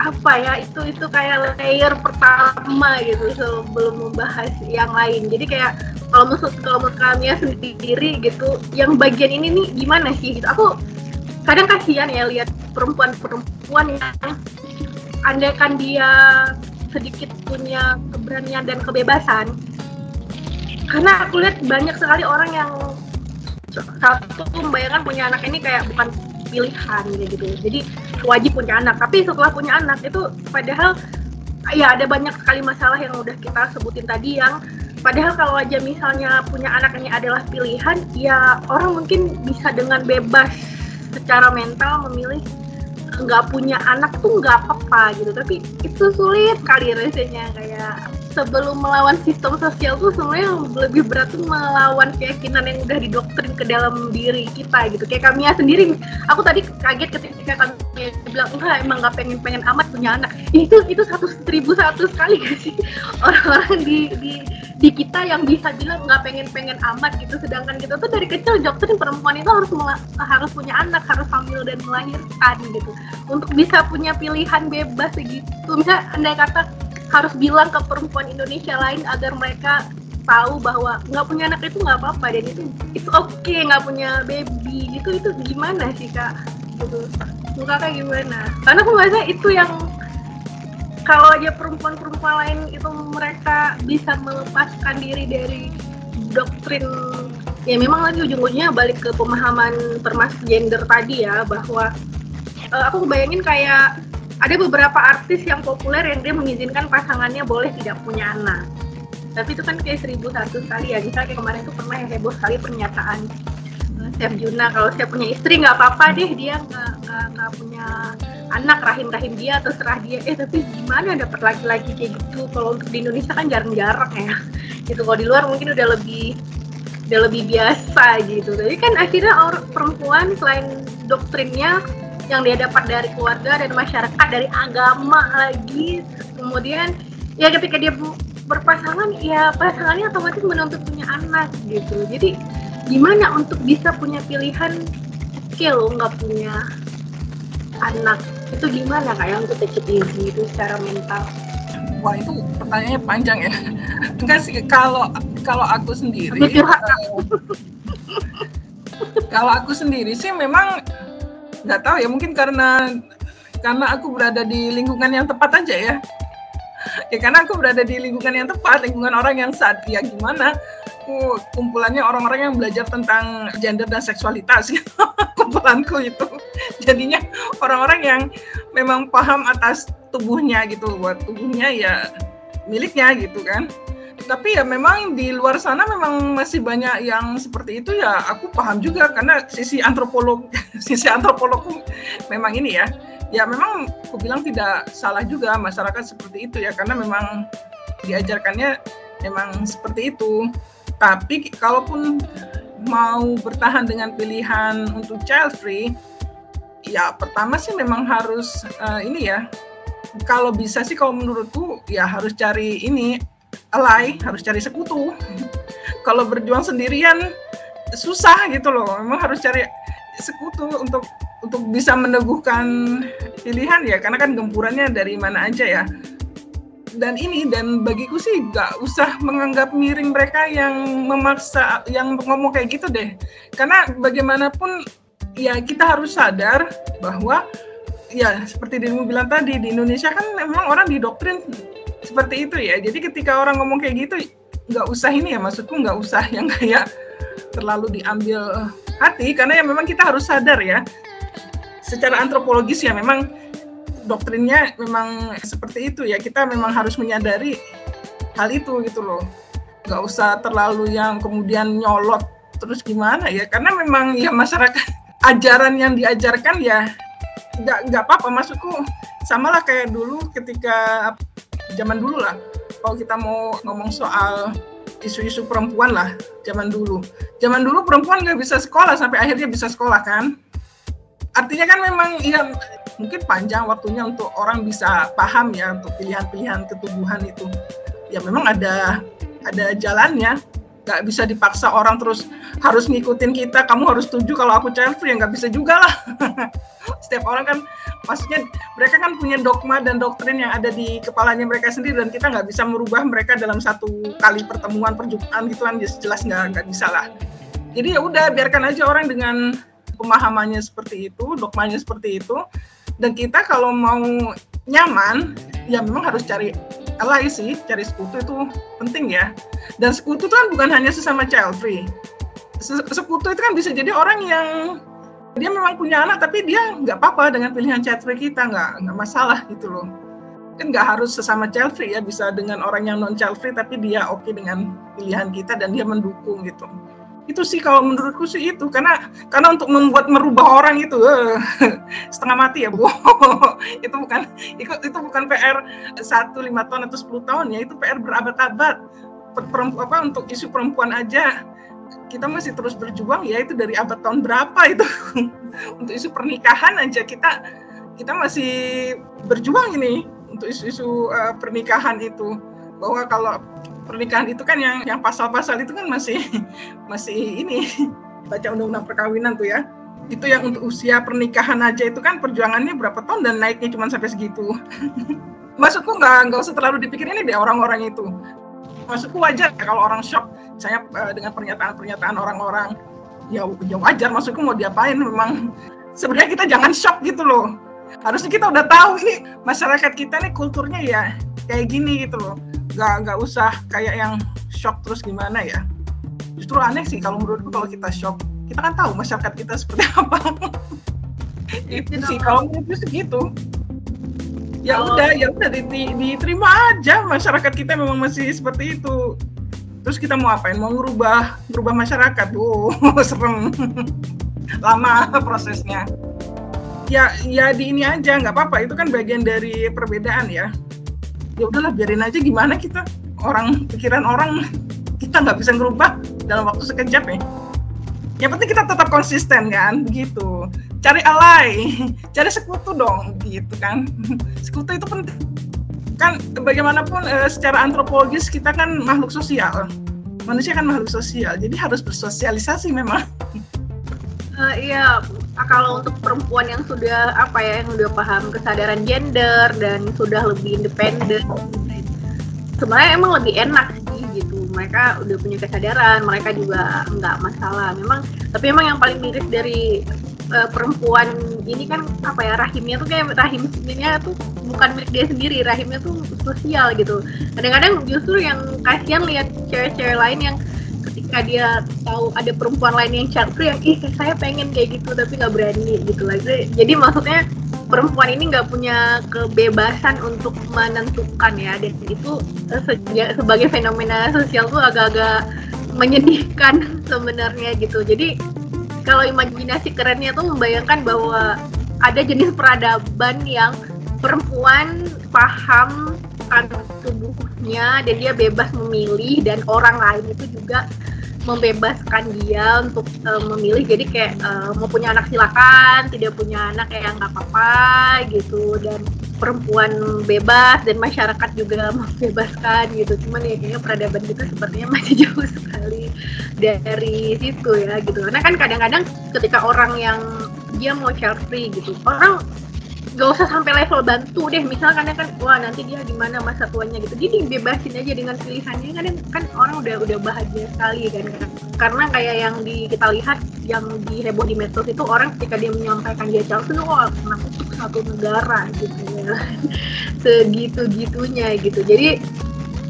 apa ya itu itu kayak layer pertama gitu sebelum membahas yang lain. Jadi kayak kalau menurut kalau menurut sendiri gitu yang bagian ini nih gimana sih gitu? Aku kadang kasihan ya lihat perempuan-perempuan yang andaikan dia sedikit punya keberanian dan kebebasan. Karena aku lihat banyak sekali orang yang satu membayangkan punya anak ini kayak bukan pilihan gitu. Jadi wajib punya anak. Tapi setelah punya anak itu padahal ya ada banyak sekali masalah yang udah kita sebutin tadi yang padahal kalau aja misalnya punya anak ini adalah pilihan ya orang mungkin bisa dengan bebas secara mental memilih nggak punya anak tuh nggak apa-apa gitu. Tapi itu sulit kali rasanya kayak sebelum melawan sistem sosial tuh sebenarnya lebih berat tuh melawan keyakinan yang udah didoktrin ke dalam diri kita gitu. Kayak kami sendiri aku tadi kaget ketika kami bilang enggak emang nggak pengen pengen amat punya anak. Itu itu satu seribu satu sekali gak sih? Orang-orang di, di di kita yang bisa bilang nggak pengen pengen amat gitu. Sedangkan kita tuh dari kecil doktrin perempuan itu harus harus punya anak harus hamil dan melahirkan gitu. Untuk bisa punya pilihan bebas segitu misalnya andai kata harus bilang ke perempuan Indonesia lain agar mereka tahu bahwa nggak punya anak itu nggak apa-apa dan itu itu oke okay, nggak punya baby. Itu itu gimana sih kak? Gitu. Muka kayak gimana? Karena aku merasa itu yang kalau aja perempuan-perempuan lain itu mereka bisa melepaskan diri dari doktrin ya memang lagi ujung-ujungnya balik ke pemahaman permas gender tadi ya bahwa uh, aku bayangin kayak ada beberapa artis yang populer yang dia mengizinkan pasangannya boleh tidak punya anak. Tapi itu kan kayak seribu satu sekali ya. Misalnya kayak kemarin itu pernah yang heboh sekali pernyataan Chef Juna kalau saya punya istri nggak apa-apa deh dia nggak punya anak rahim-rahim dia atau serah dia. Eh tapi gimana dapat laki-laki kayak gitu? Kalau untuk di Indonesia kan jarang-jarang ya. Gitu kalau di luar mungkin udah lebih udah lebih biasa gitu. Tapi kan akhirnya orang perempuan selain doktrinnya yang dia dapat dari keluarga dan masyarakat dari agama lagi. Kemudian ya ketika dia berpasangan ya pasangannya otomatis menuntut punya anak gitu. Jadi gimana untuk bisa punya pilihan oke lo nggak punya anak? Itu gimana kayak untuk take it easy itu secara mental? Wah itu pertanyaannya panjang ya. Enggak sih kalau kalau aku sendiri uh, kalau aku sendiri sih memang nggak tahu ya mungkin karena karena aku berada di lingkungan yang tepat aja ya. Ya karena aku berada di lingkungan yang tepat lingkungan orang yang saat ya gimana aku kumpulannya orang-orang yang belajar tentang gender dan seksualitas. Kumpulanku itu. Jadinya orang-orang yang memang paham atas tubuhnya gitu. Buat tubuhnya ya miliknya gitu kan tapi ya memang di luar sana memang masih banyak yang seperti itu ya aku paham juga. Karena sisi antropolog sisi antropologku memang ini ya. Ya memang aku bilang tidak salah juga masyarakat seperti itu ya. Karena memang diajarkannya memang seperti itu. Tapi kalaupun mau bertahan dengan pilihan untuk child free ya pertama sih memang harus uh, ini ya. Kalau bisa sih kalau menurutku ya harus cari ini alay harus cari sekutu. Kalau berjuang sendirian susah gitu loh. Memang harus cari sekutu untuk untuk bisa meneguhkan pilihan ya karena kan gempurannya dari mana aja ya. Dan ini dan bagiku sih gak usah menganggap miring mereka yang memaksa yang ngomong kayak gitu deh. Karena bagaimanapun ya kita harus sadar bahwa ya seperti dirimu bilang tadi di Indonesia kan memang orang didoktrin seperti itu ya. Jadi ketika orang ngomong kayak gitu nggak usah ini ya maksudku nggak usah yang kayak terlalu diambil hati. Karena ya memang kita harus sadar ya. Secara antropologis ya memang doktrinnya memang seperti itu ya. Kita memang harus menyadari hal itu gitu loh. Nggak usah terlalu yang kemudian nyolot terus gimana ya. Karena memang ya masyarakat ajaran yang diajarkan ya nggak nggak apa-apa. Maksudku sama lah kayak dulu ketika zaman dulu lah. Kalau kita mau ngomong soal isu-isu perempuan lah zaman dulu. Zaman dulu perempuan nggak bisa sekolah sampai akhirnya bisa sekolah kan? Artinya kan memang ya mungkin panjang waktunya untuk orang bisa paham ya untuk pilihan-pilihan ketubuhan itu. Ya memang ada ada jalannya nggak bisa dipaksa orang terus harus ngikutin kita. Kamu harus setuju kalau aku child free. Ya nggak bisa juga lah. Setiap orang kan maksudnya mereka kan punya dogma dan doktrin yang ada di kepalanya mereka sendiri dan kita nggak bisa merubah mereka dalam satu kali pertemuan perjumpaan gitu kan. Jelas nggak nggak bisa lah. Jadi ya udah biarkan aja orang dengan pemahamannya seperti itu dogmanya seperti itu. Dan kita kalau mau nyaman ya memang harus cari ally sih cari sekutu itu penting ya. Dan sekutu itu kan bukan hanya sesama child free. Sekutu itu kan bisa jadi orang yang dia memang punya anak tapi dia nggak apa-apa dengan pilihan child free kita nggak nggak masalah gitu loh. Kan nggak harus sesama child free ya bisa dengan orang yang non child free tapi dia oke okay dengan pilihan kita dan dia mendukung gitu itu sih kalau menurutku sih itu. Karena karena untuk membuat merubah orang itu uh, setengah mati ya bu. Itu bukan itu itu bukan PR satu lima tahun atau 10 tahun ya. Itu PR berabad-abad. Perempuan apa untuk isu perempuan aja. Kita masih terus berjuang ya itu dari abad tahun berapa itu. Untuk isu pernikahan aja kita kita masih berjuang ini untuk isu-isu uh, pernikahan itu bahwa kalau pernikahan itu kan yang yang pasal-pasal itu kan masih masih ini baca undang-undang perkawinan tuh ya. Itu yang untuk usia pernikahan aja itu kan perjuangannya berapa tahun dan naiknya cuma sampai segitu. Maksudku nggak nggak usah terlalu dipikir ini deh orang-orang itu. Maksudku wajar ya kalau orang shock saya uh, dengan pernyataan-pernyataan orang-orang. Ya, ya wajar maksudku mau diapain memang. Sebenarnya kita jangan shock gitu loh. Harusnya kita udah tahu ini masyarakat kita nih kulturnya ya kayak gini gitu loh. Nggak nggak usah kayak yang shock terus gimana ya. Justru aneh sih kalau menurutku kalau kita shock. Kita kan tahu masyarakat kita seperti apa. Itu sih kalau menurutku segitu. Ya oh. udah ya udah diterima aja masyarakat kita memang masih seperti itu. Terus kita mau apain? Mau ngerubah ngerubah masyarakat? Wow serem. Lama prosesnya. Ya ya di ini aja nggak apa-apa. Itu kan bagian dari perbedaan ya ya udahlah biarin aja gimana kita. Orang pikiran orang kita nggak bisa ngerubah dalam waktu sekejap ya. Yang penting kita tetap konsisten kan begitu. Cari alay cari sekutu dong gitu kan. Sekutu itu penting. Kan bagaimanapun e, secara antropologis kita kan makhluk sosial. Manusia kan makhluk sosial jadi harus bersosialisasi memang. Uh, iya kalau untuk perempuan yang sudah apa ya yang sudah paham kesadaran gender dan sudah lebih independen sebenarnya emang lebih enak sih gitu. Mereka udah punya kesadaran mereka juga nggak masalah. Memang tapi emang yang paling miris dari uh, perempuan ini kan apa ya rahimnya tuh kayak rahimnya tuh bukan milik dia sendiri rahimnya tuh sosial gitu. Kadang-kadang justru yang kasihan lihat cewek-cewek lain yang ketika dia tahu ada perempuan lain yang child yang ih saya pengen kayak gitu tapi nggak berani gitu. Lagi jadi maksudnya perempuan ini nggak punya kebebasan untuk menentukan ya. Dan itu eh, sebagai fenomena sosial tuh agak-agak menyedihkan sebenarnya gitu. Jadi kalau imajinasi kerennya tuh membayangkan bahwa ada jenis peradaban yang perempuan paham akan tubuhnya dan dia bebas memilih dan orang lain itu juga membebaskan dia untuk uh, memilih. Jadi kayak uh, mau punya anak silakan tidak punya anak kayak nggak apa-apa gitu. Dan perempuan bebas dan masyarakat juga membebaskan gitu. Cuman ya kayaknya peradaban kita sepertinya masih jauh sekali dari situ ya gitu. Karena kan kadang-kadang ketika orang yang dia mau child free gitu orang gak usah sampai level bantu deh. Misalkan kan wah nanti dia gimana masa tuanya gitu. Jadi bebasin aja dengan pilihannya. Kan kan orang udah udah bahagia sekali kan. Karena kayak yang di kita lihat yang di heboh di medsos itu orang ketika dia menyampaikan dia calon itu wah untuk satu negara gitu ya. Segitu gitunya gitu. Jadi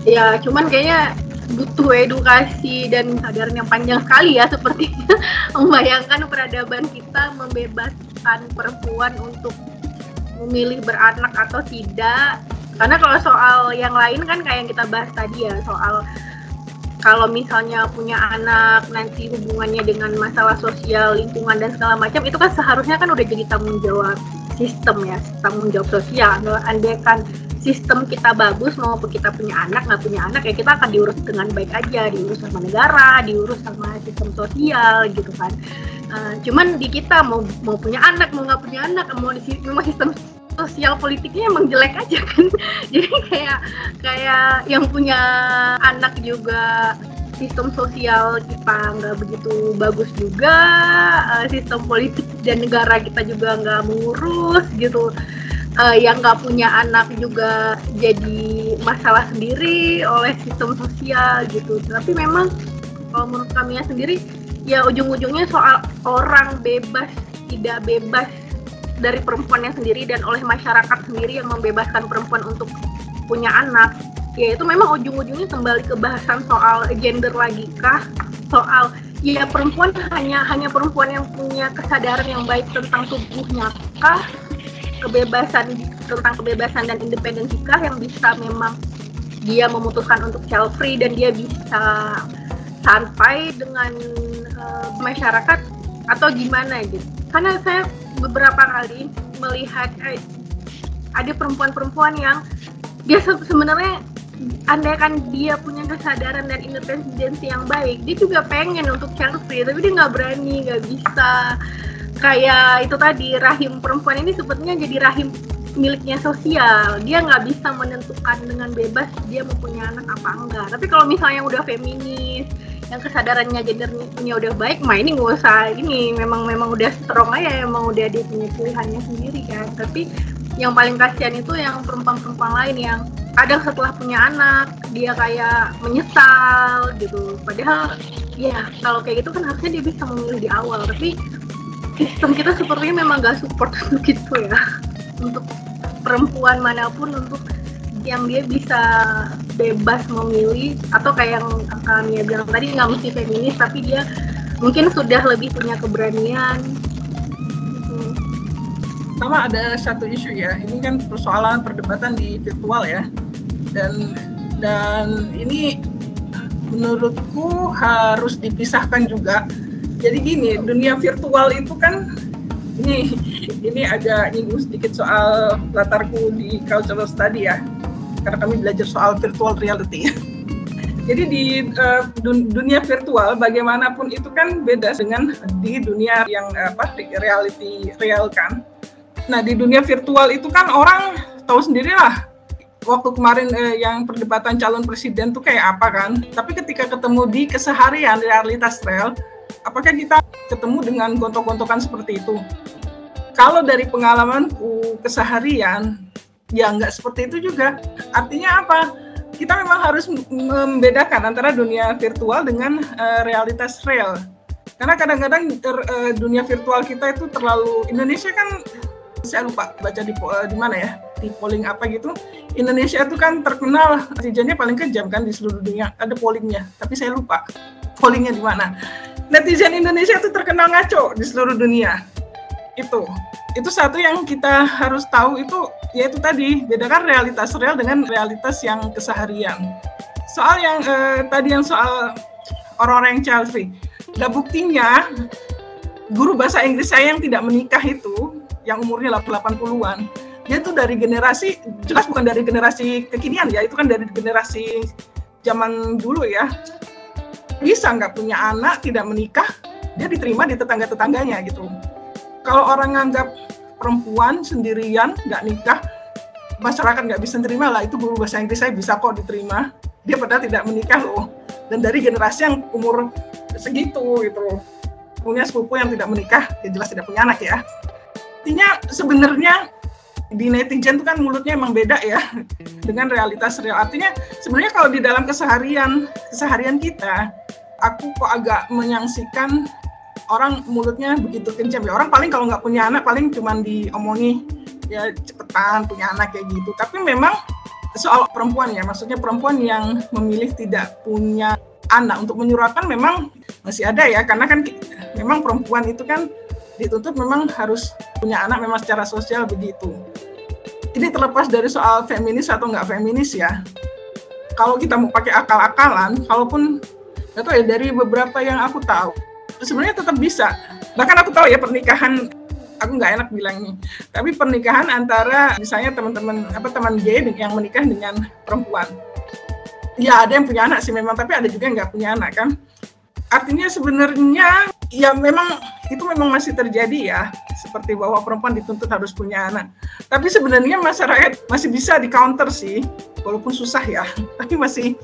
ya cuman kayaknya butuh edukasi dan kesadaran yang panjang sekali ya sepertinya. Membayangkan peradaban kita membebaskan perempuan untuk memilih beranak atau tidak. Karena kalau soal yang lain kan kayak yang kita bahas tadi ya soal kalau misalnya punya anak nanti hubungannya dengan masalah sosial lingkungan dan segala macam itu kan seharusnya kan udah jadi tanggung jawab sistem ya tanggung jawab sosial. Andai kan sistem kita bagus mau kita punya anak nggak punya anak ya kita akan diurus dengan baik aja diurus sama negara diurus sama sistem sosial gitu kan uh, cuman di kita mau mau punya anak mau nggak punya anak mau di memang sistem sosial politiknya emang jelek aja kan. Jadi kayak kayak yang punya anak juga sistem sosial kita nggak begitu bagus juga uh, sistem politik dan negara kita juga nggak mengurus gitu. Uh, yang nggak punya anak juga jadi masalah sendiri oleh sistem sosial gitu. Tapi memang kalau menurut kami sendiri ya ujung-ujungnya soal orang bebas tidak bebas dari perempuannya sendiri dan oleh masyarakat sendiri yang membebaskan perempuan untuk punya anak. Ya itu memang ujung-ujungnya kembali ke bahasan soal gender lagi kah? Soal ya perempuan hanya hanya perempuan yang punya kesadaran yang baik tentang tubuhnya kah? Kebebasan tentang kebebasan dan independensikah yang bisa memang dia memutuskan untuk child free dan dia bisa santai dengan uh, masyarakat atau gimana gitu. Karena saya beberapa kali melihat eh, ada perempuan-perempuan yang dia se sebenarnya andaikan dia punya kesadaran dan independensi yang baik dia juga pengen untuk child free tapi dia nggak berani nggak bisa. Kayak itu tadi rahim perempuan ini sebetulnya jadi rahim miliknya sosial. Dia nggak bisa menentukan dengan bebas dia mau punya anak apa enggak. Tapi kalau misalnya udah feminis yang kesadarannya gendernya udah baik mah ini nggak usah ini memang memang udah strong aja emang udah dia punya pilihannya sendiri kan. Tapi yang paling kasihan itu yang perempuan-perempuan lain yang kadang setelah punya anak dia kayak menyesal gitu. Padahal ya kalau kayak gitu kan harusnya dia bisa memilih di awal. Tapi sistem kita sepertinya memang gak support untuk itu ya. Untuk perempuan mana pun untuk yang dia bisa bebas memilih atau kayak yang kami bilang tadi nggak mesti feminis tapi dia mungkin sudah lebih punya keberanian. Sama ada satu isu ya ini kan persoalan perdebatan di virtual ya. Dan dan ini menurutku harus dipisahkan juga. Jadi gini dunia virtual itu kan ini ini ada nyinggung sedikit soal latarku di cultural study ya karena kami belajar soal virtual reality. Jadi di uh, dunia virtual bagaimanapun itu kan beda dengan di dunia yang apa reality real kan. Nah di dunia virtual itu kan orang tahu sendirilah waktu kemarin eh, yang perdebatan calon presiden tuh kayak apa kan. Tapi ketika ketemu di keseharian realitas real apakah kita ketemu dengan gontok-gontokan seperti itu? Kalau dari pengalamanku keseharian, ya nggak seperti itu juga. Artinya apa? Kita memang harus membedakan antara dunia virtual dengan uh, realitas real. Karena kadang-kadang uh, dunia virtual kita itu terlalu Indonesia kan saya lupa baca di uh, di mana ya di polling apa gitu Indonesia itu kan terkenal netizennya paling kejam kan di seluruh dunia ada pollingnya tapi saya lupa pollingnya di mana netizen Indonesia itu terkenal ngaco di seluruh dunia. Itu. Itu satu yang kita harus tahu itu yaitu tadi bedakan realitas real dengan realitas yang keseharian. Soal yang eh, tadi yang soal orang-orang yang free. Nah buktinya guru bahasa Inggris saya yang tidak menikah itu yang umurnya 80-an dia tuh dari generasi jelas bukan dari generasi kekinian ya itu kan dari generasi zaman dulu ya bisa nggak punya anak, tidak menikah, dia diterima di tetangga-tetangganya gitu. Kalau orang nganggap perempuan sendirian, nggak nikah, masyarakat nggak bisa terima lah, itu guru bahasa Inggris saya bisa kok diterima. Dia padahal tidak menikah loh. Dan dari generasi yang umur segitu gitu. Punya sepupu yang tidak menikah, ya jelas tidak punya anak ya. Artinya sebenarnya di netizen tuh kan mulutnya emang beda ya dengan realitas real. Artinya sebenarnya kalau di dalam keseharian keseharian kita, aku kok agak menyangsikan orang mulutnya begitu kencang ya. Orang paling kalau nggak punya anak paling cuman diomongi ya cepetan punya anak kayak gitu. Tapi memang soal perempuan ya, maksudnya perempuan yang memilih tidak punya anak untuk menyuruhkan memang masih ada ya karena kan memang perempuan itu kan dituntut memang harus punya anak memang secara sosial begitu. Ini terlepas dari soal feminis atau nggak feminis ya. Kalau kita mau pakai akal-akalan, kalaupun atau ya dari beberapa yang aku tahu, sebenarnya tetap bisa. Bahkan aku tahu ya pernikahan aku nggak enak bilang nih, tapi pernikahan antara misalnya teman-teman apa teman gay yang menikah dengan perempuan. Ya ada yang punya anak sih memang, tapi ada juga yang nggak punya anak kan. Artinya sebenarnya ya memang itu memang masih terjadi ya. Seperti bahwa perempuan dituntut harus punya anak. Tapi sebenarnya masyarakat masih bisa di counter sih walaupun susah ya. Tapi masih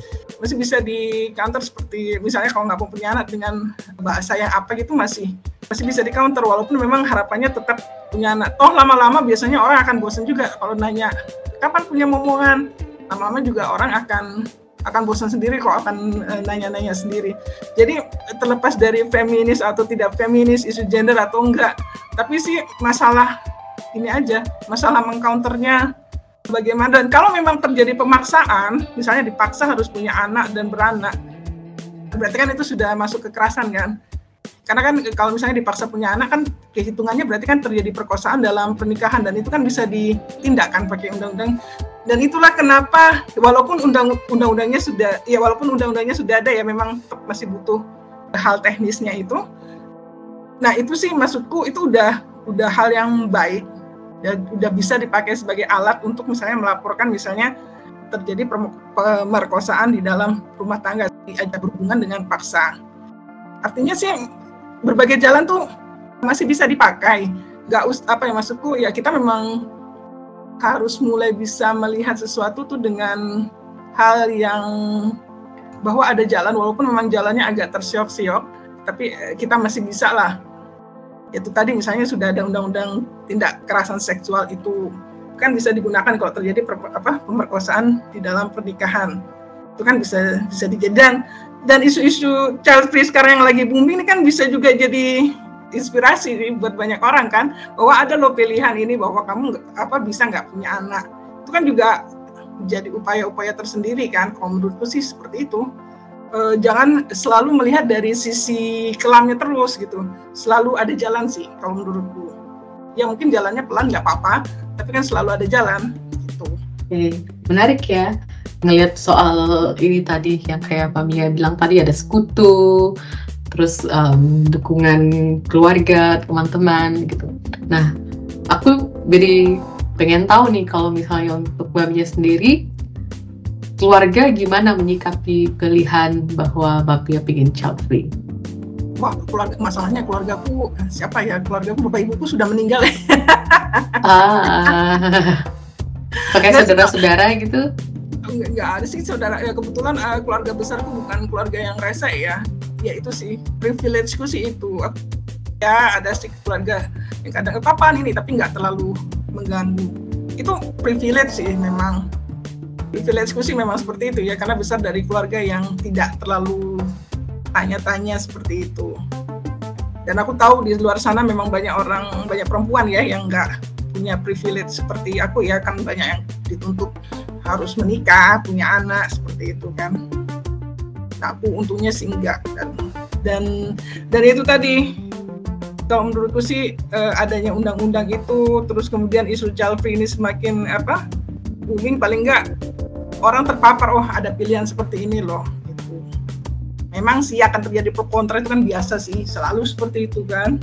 masih bisa di counter seperti misalnya kalau nggak mau punya anak dengan bahasa yang apa gitu masih masih bisa di counter walaupun memang harapannya tetap punya anak. Toh lama-lama biasanya orang akan bosan juga kalau nanya kapan punya momongan? Lama-lama juga orang akan akan bosan sendiri kok akan eh, nanya-nanya sendiri. Jadi terlepas dari feminis atau tidak feminis, isu gender atau enggak, tapi sih masalah ini aja, masalah mengcounternya bagaimana. Dan kalau memang terjadi pemaksaan, misalnya dipaksa harus punya anak dan beranak, berarti kan itu sudah masuk kekerasan kan? Karena kan kalau misalnya dipaksa punya anak kan kehitungannya berarti kan terjadi perkosaan dalam pernikahan dan itu kan bisa ditindakkan pakai undang-undang dan itulah kenapa walaupun undang undang-undangnya sudah ya walaupun undang-undangnya sudah ada ya memang masih butuh hal teknisnya itu. Nah itu sih maksudku itu udah udah hal yang baik. Ya udah bisa dipakai sebagai alat untuk misalnya melaporkan misalnya terjadi pemerkosaan di dalam rumah tangga. Ada berhubungan dengan paksa. Artinya sih berbagai jalan tuh masih bisa dipakai. Nggak us apa ya maksudku ya kita memang harus mulai bisa melihat sesuatu tuh dengan hal yang bahwa ada jalan walaupun memang jalannya agak tersiok-siok tapi eh, kita masih bisa lah. Itu tadi misalnya sudah ada undang-undang tindak kekerasan seksual itu kan bisa digunakan kalau terjadi per, apa pemerkosaan di dalam pernikahan. Itu kan bisa bisa dijadikan dan isu-isu child free sekarang yang lagi booming ini kan bisa juga jadi inspirasi buat banyak orang kan? Bahwa ada loh pilihan ini bahwa kamu apa bisa nggak punya anak. Itu kan juga jadi upaya-upaya tersendiri kan? Kalau menurutku sih seperti itu. E, jangan selalu melihat dari sisi kelamnya terus gitu. Selalu ada jalan sih kalau menurutku. Ya mungkin jalannya pelan nggak apa-apa. Tapi kan selalu ada jalan gitu. Menarik ya ngelihat soal ini tadi yang kayak Pak Mia bilang tadi ada sekutu terus um, dukungan keluarga, teman-teman gitu. Nah, aku jadi pengen tahu nih kalau misalnya untuk Mbak sendiri, keluarga gimana menyikapi pilihan bahwa Mia pengen child free? Wah, keluarga masalahnya keluargaku siapa ya? Keluargaku bapak ibuku sudah meninggal ya. ah, pakai saudara-saudara gitu? Enggak, ada sih saudara. Ya kebetulan uh, keluarga besarku bukan keluarga yang rese ya ya itu sih privilegeku sih itu. Ya ada sih keluarga yang kadang apa ini tapi nggak terlalu mengganggu. Itu privilege sih memang. Privilegeku sih memang seperti itu ya karena besar dari keluarga yang tidak terlalu tanya-tanya seperti itu. Dan aku tahu di luar sana memang banyak orang banyak perempuan ya yang nggak punya privilege seperti aku ya kan banyak yang dituntut harus menikah punya anak seperti itu kan aku untungnya sih enggak. Dan dan dan itu tadi kalau menurutku sih uh, adanya undang-undang itu terus kemudian isu child free ini semakin apa booming paling enggak orang terpapar oh ada pilihan seperti ini loh gitu. memang sih akan terjadi pro kontra itu kan biasa sih selalu seperti itu kan.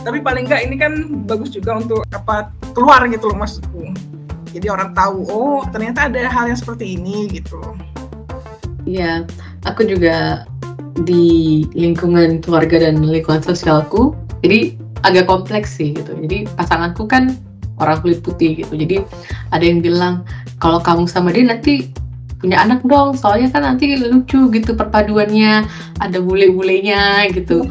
Tapi paling enggak ini kan bagus juga untuk apa keluar gitu loh maksudku. Jadi orang tahu oh ternyata ada hal yang seperti ini gitu. Iya, aku juga di lingkungan keluarga dan lingkungan sosialku jadi agak kompleks sih gitu. Jadi pasanganku kan orang kulit putih gitu. Jadi ada yang bilang kalau kamu sama dia nanti punya anak dong soalnya kan nanti lucu gitu perpaduannya ada bule-bulenya gitu.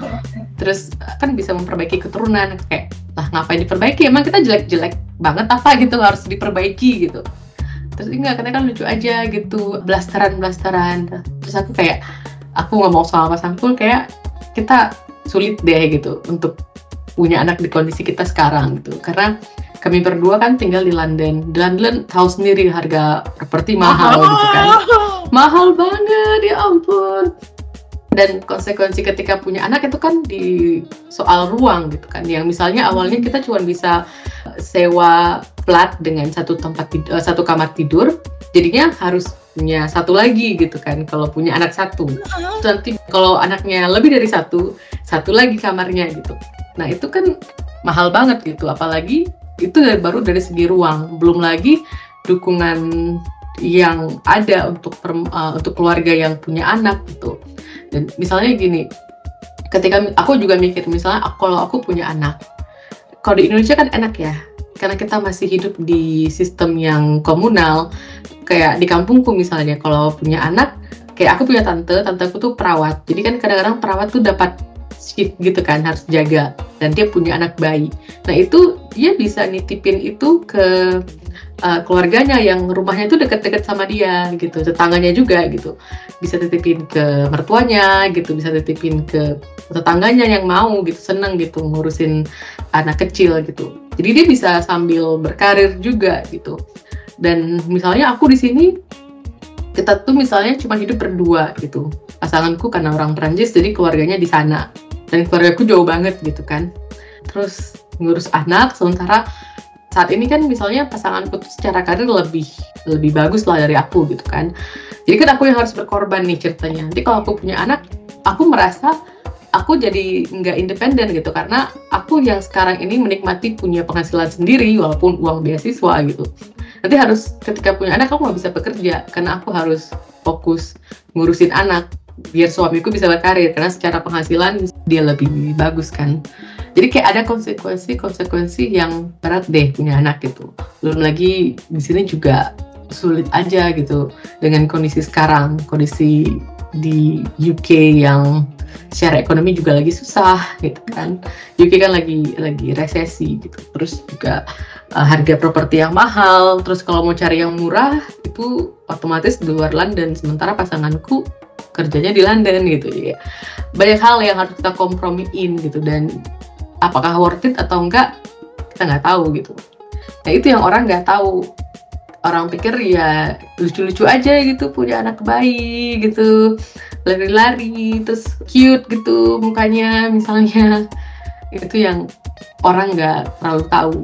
Terus kan bisa memperbaiki keturunan kayak lah ngapain diperbaiki? Emang kita jelek-jelek banget apa gitu harus diperbaiki gitu terus enggak katanya kan lucu aja gitu blasteran blasteran terus aku kayak aku ngomong soal Mas Angkul kayak kita sulit deh gitu untuk punya anak di kondisi kita sekarang gitu karena kami berdua kan tinggal di London. Di London tahu sendiri harga properti mahal, gitu kan. Mahal banget, ya ampun. Dan konsekuensi ketika punya anak itu kan di soal ruang gitu kan. Yang misalnya awalnya kita cuma bisa sewa flat dengan satu tempat tidur, eh, satu kamar tidur, jadinya harus punya satu lagi gitu kan. Kalau punya anak satu, nanti kalau anaknya lebih dari satu, satu lagi kamarnya gitu. Nah itu kan mahal banget gitu, apalagi itu dari, baru dari segi ruang belum lagi dukungan yang ada untuk per, uh, untuk keluarga yang punya anak gitu. Dan misalnya gini ketika aku juga mikir misalnya kalau aku punya anak kalau di Indonesia kan enak ya karena kita masih hidup di sistem yang komunal. Kayak di kampungku misalnya kalau punya anak kayak aku punya tante tanteku tuh perawat. Jadi kan kadang-kadang perawat tuh dapat shift gitu kan harus jaga. Dan dia punya anak bayi. Nah itu dia bisa nitipin itu ke uh, keluarganya yang rumahnya itu deket-deket sama dia gitu. Tetangganya juga gitu. Bisa titipin ke mertuanya gitu. Bisa titipin ke tetangganya yang mau gitu. Seneng gitu ngurusin anak kecil gitu. Jadi dia bisa sambil berkarir juga gitu. Dan misalnya aku di sini kita tuh misalnya cuma hidup berdua gitu. Pasanganku karena orang Prancis jadi keluarganya di sana. Dan keluargaku jauh banget gitu kan. Terus ngurus anak sementara saat ini kan misalnya pasanganku tuh secara karir lebih lebih bagus lah dari aku gitu kan. Jadi kan aku yang harus berkorban nih ceritanya. Nanti kalau aku punya anak aku merasa aku jadi nggak independen gitu. Karena aku yang sekarang ini menikmati punya penghasilan sendiri walaupun uang beasiswa gitu. Nanti harus ketika punya anak aku nggak bisa bekerja. Karena aku harus fokus ngurusin anak biar suamiku bisa berkarir. Karena secara penghasilan dia lebih bagus kan jadi kayak ada konsekuensi-konsekuensi yang berat deh punya anak gitu. Belum lagi di sini juga sulit aja gitu dengan kondisi sekarang. Kondisi di UK yang secara ekonomi juga lagi susah gitu kan. UK kan lagi lagi resesi gitu. Terus juga uh, harga properti yang mahal. Terus kalau mau cari yang murah itu otomatis di luar London. Sementara pasanganku kerjanya di London gitu. Ya banyak hal yang harus kita kompromiin gitu. Dan apakah worth it atau enggak kita nggak tahu gitu. Nah itu yang orang nggak tahu. Orang pikir ya lucu-lucu aja gitu punya anak bayi gitu lari-lari terus cute gitu mukanya misalnya. Itu yang orang nggak terlalu tahu.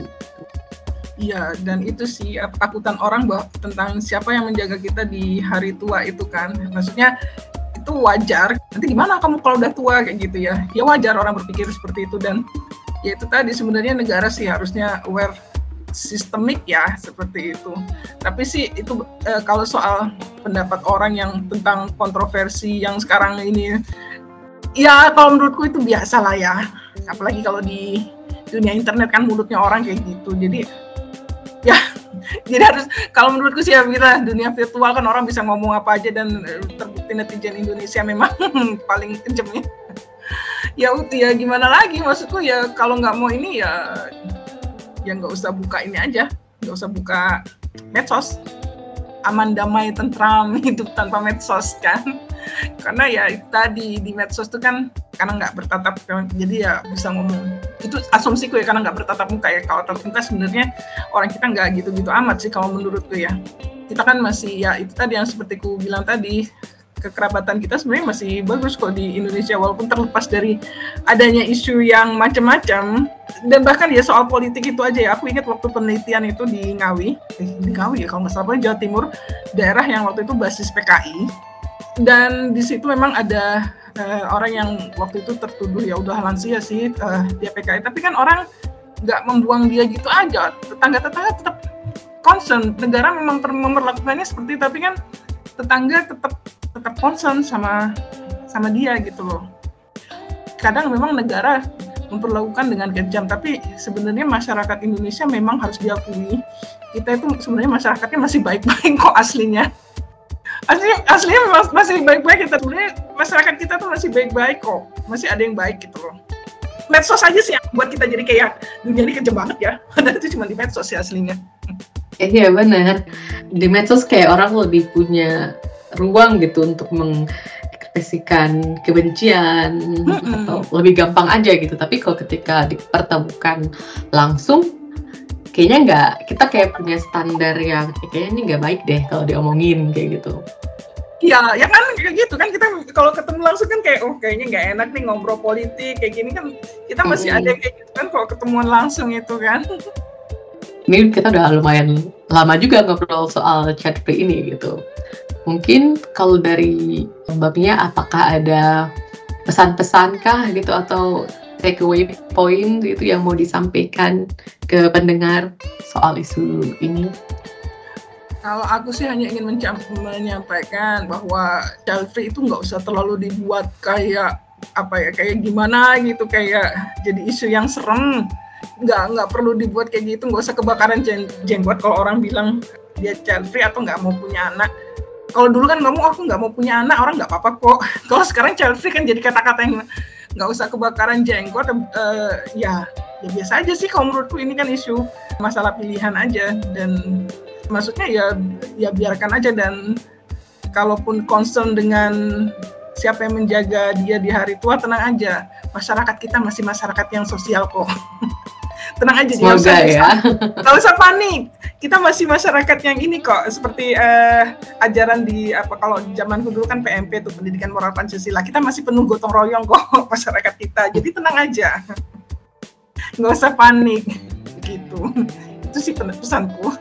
Iya, dan itu sih takutan orang bahwa tentang siapa yang menjaga kita di hari tua itu kan. Maksudnya itu wajar. Nanti gimana kamu kalau udah tua kayak gitu ya? Ya wajar orang berpikir seperti itu dan ya itu tadi sebenarnya negara sih harusnya aware sistemik ya seperti itu. Tapi sih itu e, kalau soal pendapat orang yang tentang kontroversi yang sekarang ini, ya kalau menurutku itu biasa lah ya. Apalagi kalau di dunia internet kan mulutnya orang kayak gitu. Jadi ya jadi harus kalau menurutku sih ya Wira dunia virtual kan orang bisa ngomong apa aja dan eh, terbukti netizen Indonesia memang paling kejamnya ya. Uti ya gimana lagi? Maksudku ya kalau nggak mau ini ya ya nggak usah buka ini aja. Nggak usah buka medsos. Aman damai tentram hidup tanpa medsos kan karena ya tadi di medsos itu kan karena nggak bertatap jadi ya bisa ngomong. Itu asumsiku ya karena nggak bertatap muka ya. Kalau tatap muka sebenarnya orang kita nggak gitu-gitu amat sih kalau menurutku ya. Kita kan masih ya itu tadi yang seperti ku bilang tadi kekerabatan kita sebenarnya masih bagus kok di Indonesia walaupun terlepas dari adanya isu yang macam-macam. Dan bahkan ya soal politik itu aja ya aku ingat waktu penelitian itu di Ngawi eh, di Ngawi ya kalau nggak salah Jawa Timur daerah yang waktu itu basis PKI dan di situ memang ada uh, orang yang waktu itu tertuduh ya udah lansia sih uh, dia PKI tapi kan orang nggak membuang dia gitu aja. Tetangga-tetangga tetap concern. Negara memang memperlakukannya seperti tapi kan tetangga tetap tetap concern sama sama dia gitu loh. Kadang memang negara memperlakukan dengan kejam. Tapi sebenarnya masyarakat Indonesia memang harus diakui kita itu sebenarnya masyarakatnya masih baik-baik kok aslinya asli aslinya masih baik-baik kita sebenarnya masyarakat kita tuh masih baik-baik kok masih ada yang baik gitu loh medsos aja sih yang buat kita jadi kayak dunia ini kejam banget ya. Padahal itu cuma di medsos ya aslinya. Iya benar. Di medsos kayak orang lebih punya ruang gitu untuk mengekspresikan kebencian Mm-mm. atau lebih gampang aja gitu. Tapi kalau ketika dipertemukan langsung, kayaknya nggak kita kayak punya standar yang "Eh, kayaknya ini nggak baik deh kalau diomongin kayak gitu. Iya, ya kan kayak gitu kan kita kalau ketemu langsung kan kayak oh kayaknya nggak enak nih ngobrol politik kayak gini kan kita masih Mm-mm. ada yang kayak gitu kan kalau ketemuan langsung itu kan. Ini kita udah lumayan lama juga ngobrol soal chat free ini gitu. Mungkin kalau dari Mbak Mia, apakah ada pesan-pesan kah gitu atau takeaway point gitu yang mau disampaikan ke pendengar soal isu ini? Kalau aku sih hanya ingin menyampaikan bahwa free itu nggak usah terlalu dibuat kayak apa ya kayak gimana gitu kayak jadi isu yang serem. Nggak nggak perlu dibuat kayak gitu nggak usah kebakaran jen- jenggot kalau orang bilang dia child free atau nggak mau punya anak. Kalau dulu kan kamu aku nggak mau punya anak orang nggak apa-apa kok. Kalau sekarang child free kan jadi kata-kata yang nggak usah kebakaran jenggot eh, ya ya biasa aja sih kalau menurutku ini kan isu masalah pilihan aja. Dan maksudnya ya ya biarkan aja dan kalaupun concern dengan siapa yang menjaga dia di hari tua tenang aja. Masyarakat kita masih masyarakat yang sosial kok tenang aja nggak Semoga usah- ya. nggak usah panik. Kita masih masyarakat yang ini kok seperti eh, ajaran di apa kalau zaman dulu kan PMP tuh pendidikan moral Pancasila. Kita masih penuh gotong royong kok masyarakat kita. Jadi tenang aja. Nggak usah panik. Gitu. Itu sih pesanku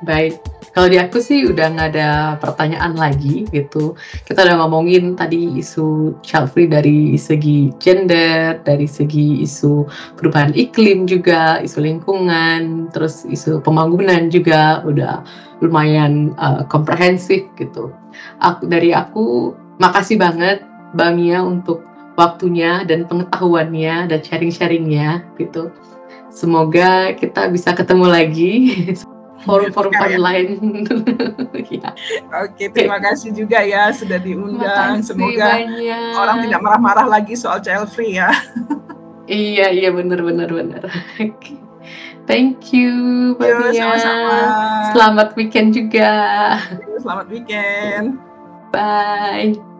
Baik. Kalau di aku sih udah nggak ada pertanyaan lagi gitu. Kita udah ngomongin tadi isu child free dari segi gender, dari segi isu perubahan iklim juga, isu lingkungan, terus isu pembangunan juga udah lumayan uh, komprehensif gitu. Aku, dari aku makasih banget Mbak Mia untuk waktunya dan pengetahuannya dan sharing-sharingnya gitu. Semoga kita bisa ketemu lagi forum-forum ya. lain. ya. Oke, terima kasih juga ya sudah diundang. Semoga banyak. orang tidak marah-marah lagi soal child free ya. Iya, iya benar benar benar. Oke. Thank you, Mbak sama-sama. Selamat weekend juga. Selamat weekend. Bye.